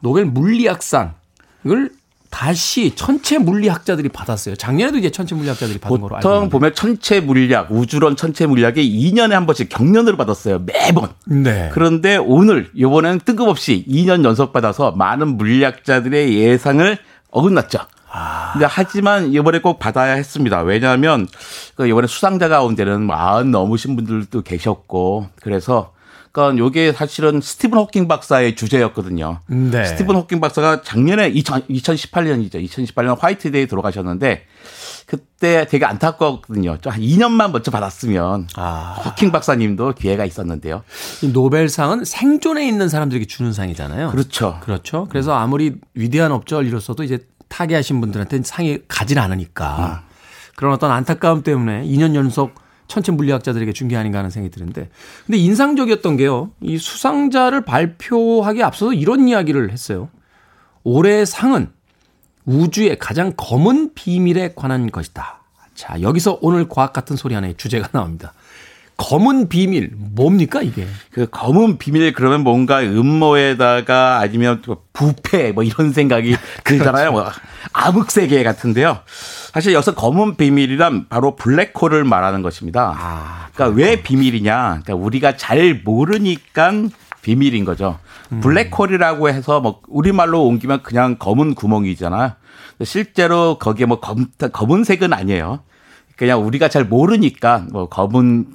노벨 물리학상을 다시 천체 물리학자들이 받았어요. 작년에도 이제 천체 물리학자들이 받은 거로 알고 보통. 보면 천체 물리학, 우주론 천체 물리학이 2년에 한 번씩 경연으로 받았어요. 매번. 네. 그런데 오늘 이번에는 뜬금없이 2년 연속 받아서 많은 물리학자들의 예상을 어긋났죠. 근데 하지만 이번에 꼭 받아야 했습니다. 왜냐하면 그 이번에 수상자 가운데는 마흔 넘으신 분들도 계셨고 그래서 그러니까 요게 사실은 스티븐 호킹 박사의 주제였거든요. 네. 스티븐 호킹 박사가 작년에 2000, 2018년이죠. 2018년 화이트데이 돌아가셨는데 그때 되게 안타까웠거든요. 좀한 2년만 먼저 받았으면 호킹 박사님도 기회가 있었는데요. 이 노벨상은 생존에 있는 사람들에게 주는 상이잖아요. 그렇죠. 그렇죠. 그래서 아무리 위대한 업적이로서도 이제 타계하신 분들한테는 상이 가질 않으니까 그런 어떤 안타까움 때문에 2년 연속 천체 물리학자들에게 준게 아닌가 하는 생각이 드는데 근데 인상적이었던 게요. 이 수상자를 발표하기에 앞서서 이런 이야기를 했어요. 올해의 상은 우주의 가장 검은 비밀에 관한 것이다. 자, 여기서 오늘 과학 같은 소리 안에 주제가 나옵니다. 검은 비밀 뭡니까 이게? 그 검은 비밀 그러면 뭔가 음모에다가 아니면 또 부패 뭐 이런 생각이 들잖아요. 뭐 암흑 세계 같은데요. 사실 여기서 검은 비밀이란 바로 블랙홀을 말하는 것입니다. 그러니까 왜 비밀이냐? 그러니까 우리가 잘 모르니까 비밀인 거죠. 블랙홀이라고 해서 뭐 우리말로 옮기면 그냥 검은 구멍이잖아. 실제로 거기에 뭐 검, 검은색은 아니에요. 그냥 우리가 잘 모르니까 뭐 검은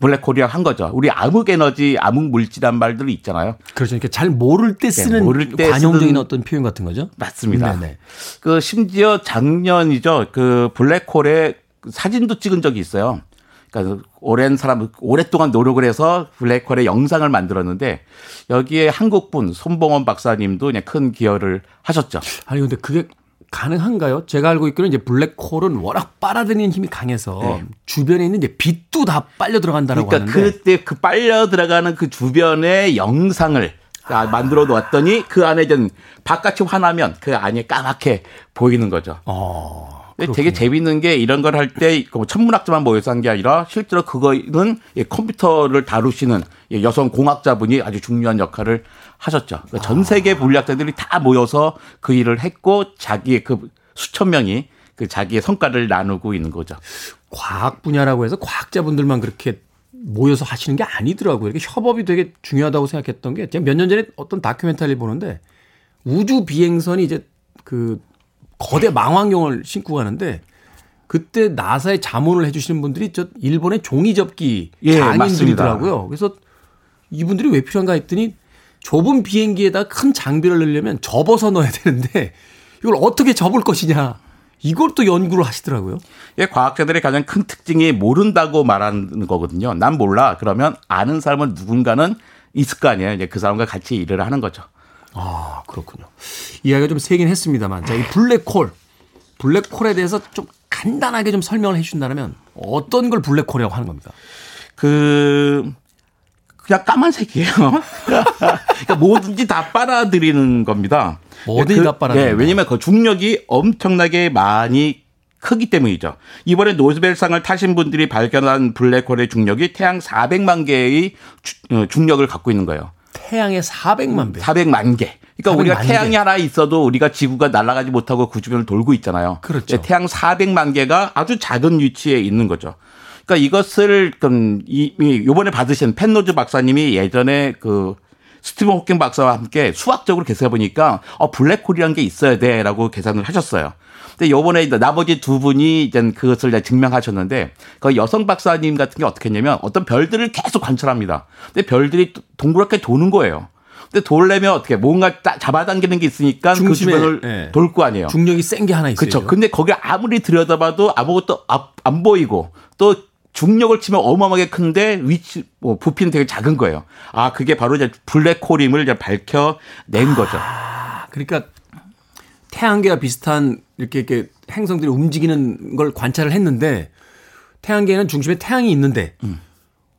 블랙홀이라고 한 거죠. 우리 암흑 에너지, 암흑 물질이란 말들이 있잖아요. 그렇죠. 이렇게 잘 모를 때 쓰는 네, 모를 때 관용적인 어떤 표현 같은 거죠? 맞습니다. 네네. 그 심지어 작년이죠. 그 블랙홀의 사진도 찍은 적이 있어요. 그러니까 오랜 사람 오랫동안 노력을 해서 블랙홀의 영상을 만들었는데 여기에 한국분 손봉원 박사님도 그냥 큰 기여를 하셨죠. 아니 근데 그게 가능한가요? 제가 알고 있기로는 이제 블랙홀은 워낙 빨아들이는 힘이 강해서 네. 주변에 있는 이제 빛도 다 빨려 들어간다라고 그러니까 하는데 그때 그 빨려 들어가는 그 주변의 영상을 아, 만들어 놓았더니 그 안에 좀 바깥이 환하면 그 안에 까맣게 보이는 거죠. 어, 근데 되게 재밌는 게 이런 걸 할때뭐 천문학자만 모여서 한 게 아니라 실제로 그거는 이 컴퓨터를 다루시는 이 여성 공학자분이 아주 중요한 역할을 하셨죠. 그러니까 전 세계 물리학자들이 다 모여서 그 일을 했고 자기의 그 수천 명이 그 자기의 성과를 나누고 있는 거죠. 과학 분야라고 해서 과학자분들만 그렇게 모여서 하시는 게 아니더라고요. 이렇게 협업이 되게 중요하다고 생각했던 게 제가 몇 년 전에 어떤 다큐멘터리를 보는데 우주 비행선이 이제 그 거대 망원경을 신고 가는데 그때 나사에 자문을 해주시는 분들이 저 일본의 종이접기 예, 장인들이더라고요. 그래서 이분들이 왜 필요한가 했더니 좁은 비행기에다 큰 장비를 넣으려면 접어서 넣어야 되는데 이걸 어떻게 접을 것이냐 이걸 또 연구를 하시더라고요. 예, 과학자들의 가장 큰 특징이 모른다고 말하는 거거든요. 난 몰라. 그러면 아는 사람은 누군가는 있을 거 아니에요. 이제 그 사람과 같이 일을 하는 거죠. 아, 그렇군요. 이야기가 좀 세긴 했습니다,만 자, 이 블랙홀. 블랙홀에 대해서 좀 간단하게 좀 설명을 해 주신다면 어떤 걸 블랙홀이라고 하는 겁니까? 그 그냥 까만색이에요. 그러니까 뭐든지 다 빨아들이는 겁니다. 뭐든지 그, 다 빨아들인다. 예, 왜냐면 그 중력이 엄청나게 많이 크기 때문이죠. 이번에 노벨상을 타신 분들이 발견한 블랙홀의 중력이 태양 400만 개의 주- 어, 중력을 갖고 있는 거예요. 태양의 400만 배. 400만 개. 그러니까 400만 우리가 개. 태양이 하나 있어도 우리가 지구가 날아가지 못하고 그 주변을 돌고 있잖아요. 그렇죠. 네, 태양 400만 개가 아주 작은 위치에 있는 거죠. 그러니까 이것을 좀 이, 이 요번에 받으신 펜노즈 박사님이 예전에 그 스티븐 호킹 박사와 함께 수학적으로 계산해 보니까 어 블랙홀이라는 게 있어야 돼라고 계산을 하셨어요. 근데 요번에 나머지 두 분이 이제 그것을 이제 증명하셨는데 그 여성 박사님 같은 게 어떻게 했냐면 어떤 별들을 계속 관찰합니다. 근데 별들이 동그랗게 도는 거예요. 근데 돌려면 어떻게 뭔가 따- 잡아당기는 게 있으니까 그 중심에, 주변을 예. 돌거 아니에요. 중력이 센 게 하나 있어요. 그렇죠. 근데 거기 아무리 들여다봐도 아무것도 앞- 안 보이고 또 중력을 치면 어마어마하게 큰데 위치 뭐 부피는 되게 작은 거예요. 아 그게 바로 이제 블랙홀임을 이제 밝혀낸 거죠. 그러니까 태양계와 비슷한 이렇게 이렇게 행성들이 움직이는 걸 관찰을 했는데 태양계에는 중심에 태양이 있는데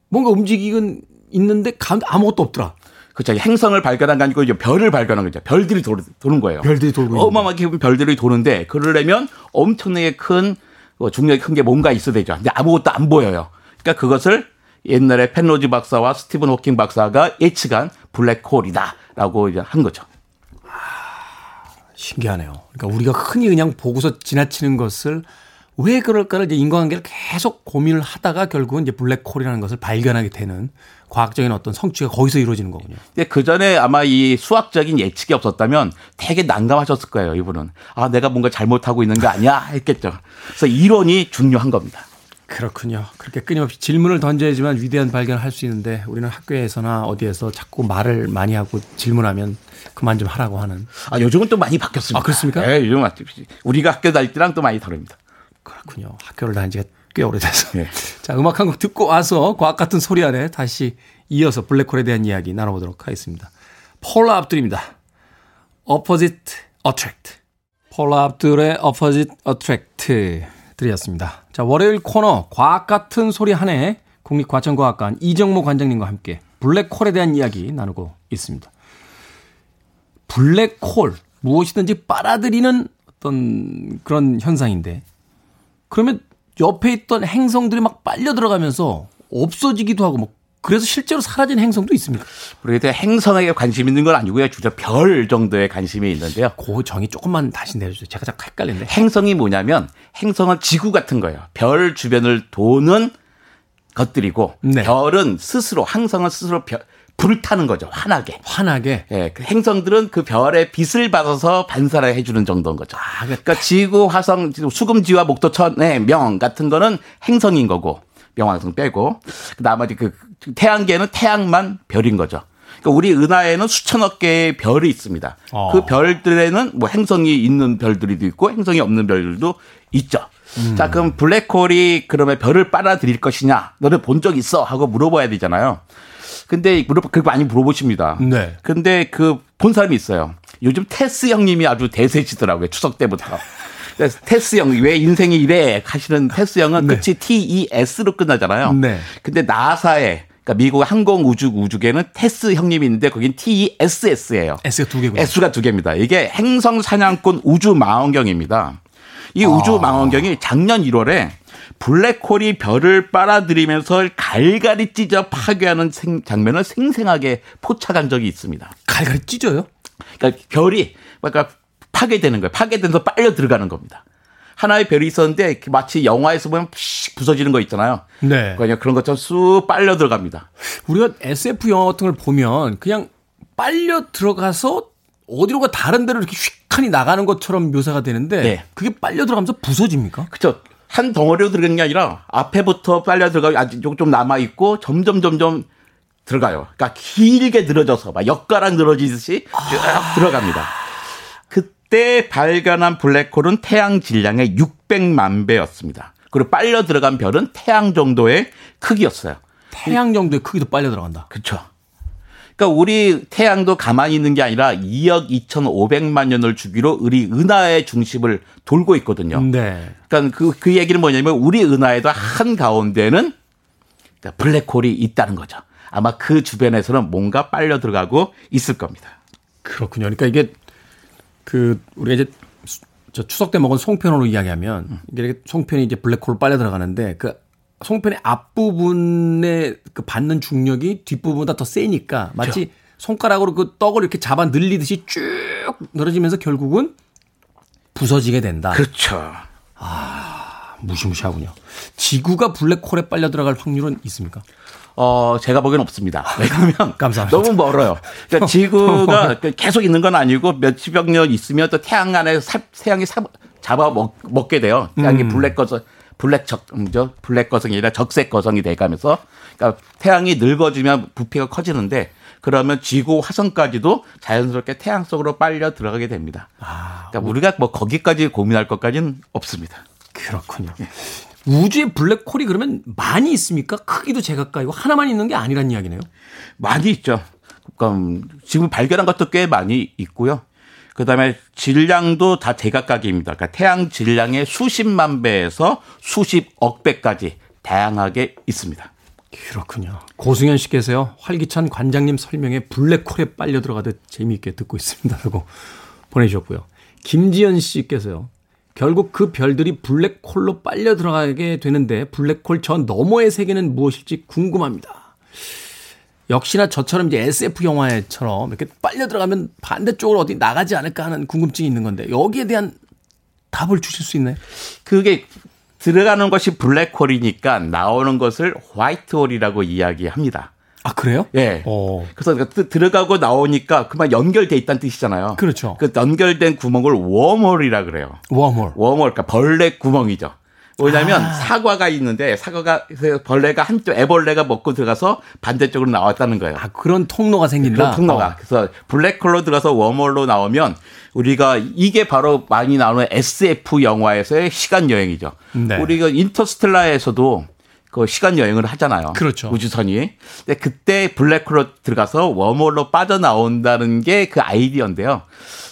뭔가 움직이긴 있는데 가운데 아무것도 없더라. 그렇죠. 행성을 발견한 게 아니고 이제 별을 발견한 거죠. 별들이 도는, 도는 거예요. 별들이 돌고 어마어마하게 별들이 도는데 그러려면 엄청나게 큰 어, 중력이 큰 게 뭔가 있어야 되죠. 근데 아무것도 안 보여요. 그러니까 그것을 옛날에 펜로지 박사와 스티븐 호킹 박사가 예측한 블랙홀이다라고 이제 한 거죠. 신기하네요. 그러니까 우리가 흔히 그냥 보고서 지나치는 것을 왜 그럴까를 이제 인과관계를 계속 고민을 하다가 결국은 이제 블랙홀이라는 것을 발견하게 되는 과학적인 어떤 성취가 거기서 이루어지는 거군요. 근데 그 전에 아마 이 수학적인 예측이 없었다면 되게 난감하셨을 거예요, 이분은. 아, 내가 뭔가 잘못하고 있는 거 아니야? 했겠죠. 그래서 이론이 중요한 겁니다. 그렇군요. 그렇게 끊임없이 질문을 던져야지만 위대한 발견을 할 수 있는데 우리는 학교에서나 어디에서 자꾸 말을 많이 하고 질문하면 그만 좀 하라고 하는. 아, 요즘은 또 많이 바뀌었습니다. 아, 그렇습니까? 네, 요즘 은 우리가 학교 다닐 때랑 또 많이 다릅니다. 그렇군요. 학교를 다닌 지가 꽤 오래돼서. 네. 자, 음악 한 곡 듣고 와서 과학 같은 소리 안에 다시 이어서 블랙홀에 대한 이야기 나눠보도록 하겠습니다. 폴라 압둘입니다. Opposite Attract. 폴라 압둘의 Opposite Attract 들이었습니다. 자, 월요일 코너 과학 같은 소리 한 해 국립과천과학관 이정모 관장님과 함께 블랙홀에 대한 이야기 나누고 있습니다. 블랙홀 무엇이든지 빨아들이는 어떤 그런 현상인데 그러면 옆에 있던 행성들이 막 빨려 들어가면서 없어지기도 하고 뭐 그래서 실제로 사라진 행성도 있습니까? 우리가 행성에 관심 있는 건 아니고요. 주로 별 정도에 관심이 있는데요. 그 정의 조금만 다시 내려주세요. 제가 자꾸 헷갈리는데. 행성이 뭐냐면 행성은 지구 같은 거예요. 별 주변을 도는 것들이고 네. 별은 스스로 항성은 스스로 별, 불을 타는 거죠. 환하게. 환하게. 예, 그 행성들은 그 별의 빛을 받아서 반사를 해주는 정도인 거죠. 아, 그러니까 지구, 화성, 수금지와 목토천의 명 같은 거는 행성인 거고 명왕성 빼고 그 나머지 그 태양계는 태양만 별인 거죠. 그러니까 우리 은하에는 수천억 개의 별이 있습니다. 어. 그 별들에는 뭐 행성이 있는 별들도 있고 행성이 없는 별들도 있죠. 자, 그럼 블랙홀이 그러면 별을 빨아들일 것이냐? 너는 본적 있어? 하고 물어봐야 되잖아요. 근데 물어 그 많이 물어보십니다. 네. 근데 그 본 사람이 있어요. 요즘 테스 형님이 아주 대세시더라고요. 추석 때부터. 테스 형, 왜 인생이 이래? 하시는 테스 형은 네. 끝이 TES로 끝나잖아요. 네. 근데 나사에, 그러니까 미국 항공우주 우주계는 테스 형님이 있는데 거긴 TESS예요. S가 두 개고요. S가 두 개입니다. 이게 행성 사냥꾼 우주 망원경입니다. 이 우주 아. 망원경이 작년 1월에 블랙홀이 별을 빨아들이면서 갈갈이 찢어 파괴하는 생- 장면을 생생하게 포착한 적이 있습니다. 갈갈이 찢어요? 그러니까 별이 그러니까 파괴되는 거예요. 파괴돼서 빨려 들어가는 겁니다. 하나의 별이 있었는데 마치 영화에서 보면 픽 부서지는 거 있잖아요. 네. 그냥 그런 것처럼 쑥 빨려 들어갑니다. 우리가 SF 영화 같은 걸 보면 그냥 빨려 들어가서 어디론가 다른 데로 이렇게 휙하니 나가는 것처럼 묘사가 되는데 네. 그게 빨려 들어가면서 부서집니까? 그렇죠. 한 덩어리로 들어가는 게 아니라 앞에부터 빨려 들어가고 아직 좀 남아 있고 점점 점점 들어가요. 그러니까 길게 늘어져서 막 엿가락 늘어지듯이 쭉 들어갑니다. 그때 발견한 블랙홀은 태양 질량의 600만 배였습니다. 그리고 빨려 들어간 별은 태양 정도의 크기였어요. 태양 정도의 크기도 빨려 들어간다. 그렇죠. 그러니까 우리 태양도 가만히 있는 게 아니라 2억 2,500만 년을 주기로 우리 은하의 중심을 돌고 있거든요. 네. 그러니까 그, 그 얘기는 뭐냐면 우리 은하에도 한 가운데는 그러니까 블랙홀이 있다는 거죠. 아마 그 주변에서는 뭔가 빨려 들어가고 있을 겁니다. 그렇군요. 그러니까 이게 그 우리가 이제 수- 저 추석 때 먹은 송편으로 이야기하면 이게 이렇게 송편이 이제 블랙홀로 빨려 들어가는데 그 송편의 앞부분에 그 받는 중력이 뒷부분보다 더 세니까 마치 손가락으로 그 떡을 이렇게 잡아 늘리듯이 쭉 늘어지면서 결국은 부서지게 된다. 그렇죠. 무시무시하군요. 지구가 블랙홀에 빨려 들어갈 확률은 있습니까? 어, 제가 보기엔 없습니다. 왜냐하면 감사합니다. 너무 멀어요. 그러니까 지구가 계속 있는 건 아니고 몇십억 년 있으면 또 태양 안에 사, 태양이 사, 잡아 먹, 먹게 돼요. 태양이 음. 블랙 거성, 블랙 적, 음, 저 블랙 거성이 아니라 적색 거성이 돼가면서 그러니까 태양이 늙어지면 부피가 커지는데 그러면 지구 화성까지도 자연스럽게 태양 속으로 빨려 들어가게 됩니다. 그러니까 우리가 뭐 거기까지 고민할 것까지는 없습니다. 그렇군요. 우주에 블랙홀이 그러면 많이 있습니까? 크기도 제각각이고 하나만 있는 게 아니란 이야기네요. 많이 있죠. 그럼 지금 발견한 것도 꽤 많이 있고요. 그다음에 질량도 다 제각각입니다. 그러니까 태양 질량의 수십만 배에서 수십억 배까지 다양하게 있습니다. 그렇군요. 고승현 씨께서요. 활기찬 관장님 설명에 블랙홀에 빨려 들어가듯 재미있게 듣고 있습니다라고 보내주셨고요. 김지연 씨께서요. 결국 그 별들이 블랙홀로 빨려 들어가게 되는데 블랙홀 저 너머의 세계는 무엇일지 궁금합니다. 역시나 저처럼 이제 SF 영화처럼 이렇게 빨려 들어가면 반대쪽으로 어디 나가지 않을까 하는 궁금증이 있는 건데 여기에 대한 답을 주실 수 있나요? 그게 들어가는 것이 블랙홀이니까 나오는 것을 화이트홀이라고 이야기합니다. 아 그래요? 예. 어. 그래서 그 드- 들어가고 나오니까 그만 연결돼 있다는 뜻이잖아요. 그렇죠. 그 연결된 구멍을 웜홀이라 그래요. 웜홀. 웜홀, 그러니까 벌레 구멍이죠. 왜냐하면 아. 사과가 있는데 사과가 그 벌레가 한쪽 애벌레가 먹고 들어가서 반대쪽으로 나왔다는 거예요. 아 그런 통로가 생긴다. 그런 통로가. 어. 그래서 블랙홀로 들어서 웜홀로 나오면 우리가 이게 바로 많이 나오는 SF 영화에서의 시간 여행이죠. 네. 우리가 인터스텔라에서도 그 시간 여행을 하잖아요. 그렇죠. 우주선이. 근데 그때 블랙홀로 들어가서 웜홀로 빠져나온다는 게 그 아이디어인데요.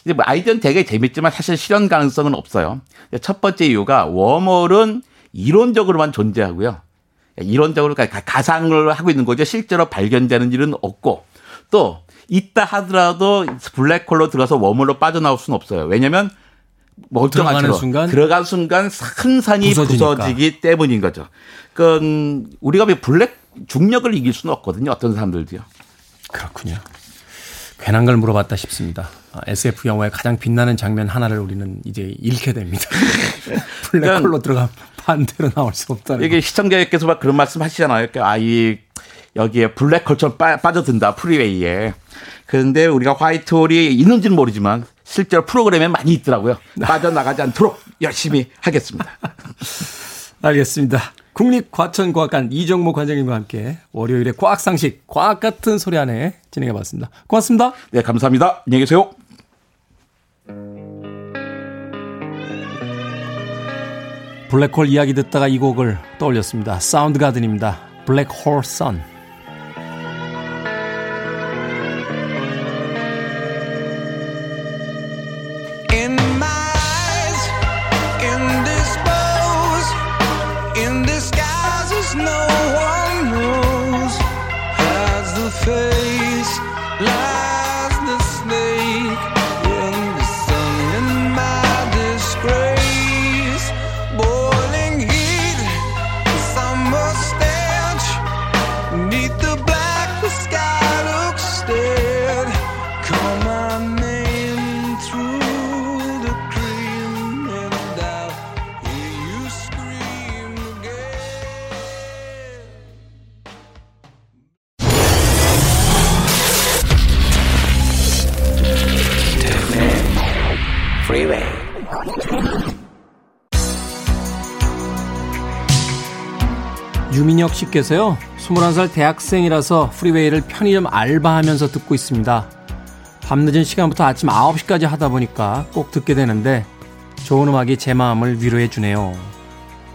이제 뭐 아이디어는 되게 재밌지만 사실 실현 가능성은 없어요. 첫 번째 이유가 웜홀은 이론적으로만 존재하고요. 이론적으로 가- 가상을 하고 있는 거죠. 실제로 발견되는 일은 없고 또 있다 하더라도 블랙홀로 들어가서 웜홀로 빠져나올 수는 없어요. 왜냐하면 멀쩡한 들어가는 순간 들어간 순간 큰 산이 부서지니까. 부서지기 때문인 거죠. 그 우리가 왜 블랙 중력을 이길 수는 없거든요. 어떤 사람들도요. 그렇군요. 괜한 걸 물어봤다 싶습니다. 아, SF 영화의 가장 빛나는 장면 하나를 우리는 이제 잃게 됩니다. 블랙홀로 들어가 반대로 나올 수 없다는 이게 시청자께서 막 그런 말씀 하시잖아요. 그러니까 아이 여기에 블랙홀처럼 빠, 빠져든다 프리웨이에. 그런데 우리가 화이트홀이 있는지는 모르지만 실제로 프로그램에 많이 있더라고요. 빠져나가지 않도록 열심히 하겠습니다. 알겠습니다. 국립과천과학관 이정모 관장님과 함께 월요일에 과학상식, 과학 같은 소리 안에 진행해 봤습니다. 고맙습니다. 네, 감사합니다. 안녕히 계세요. 블랙홀 이야기 듣다가 이 곡을 떠올렸습니다. 사운드 가든입니다. 블랙홀 선. 유민혁 씨께서요. 21살 대학생이라서 프리웨이를 편의점 알바하면서 듣고 있습니다. 밤늦은 시간부터 아침 9시까지 하다 보니까 꼭 듣게 되는데 좋은 음악이 제 마음을 위로해 주네요.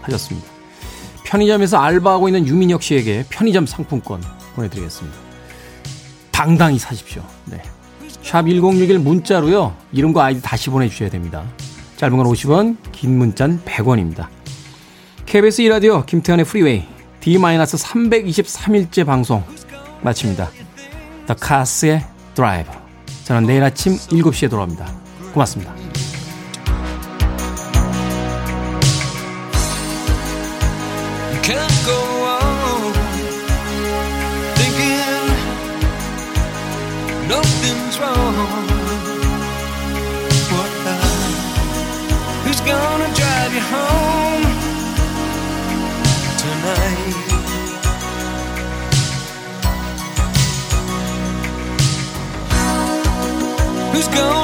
하셨습니다. 편의점에서 알바하고 있는 유민혁 씨에게 편의점 상품권 보내드리겠습니다. 당당히 사십시오. 네. 샵 1061 문자로요. 이름과 아이디 다시 보내주셔야 됩니다. 짧은 건 50원, 긴 문자는 100원입니다. KBS 2라디오 김태현의 프리웨이 D-323일째 방송 마칩니다. The Cars의 Drive. 저는 내일 아침 7시에 돌아옵니다. 고맙습니다. nothing's wrong. What who's gonna drive you home Who's going?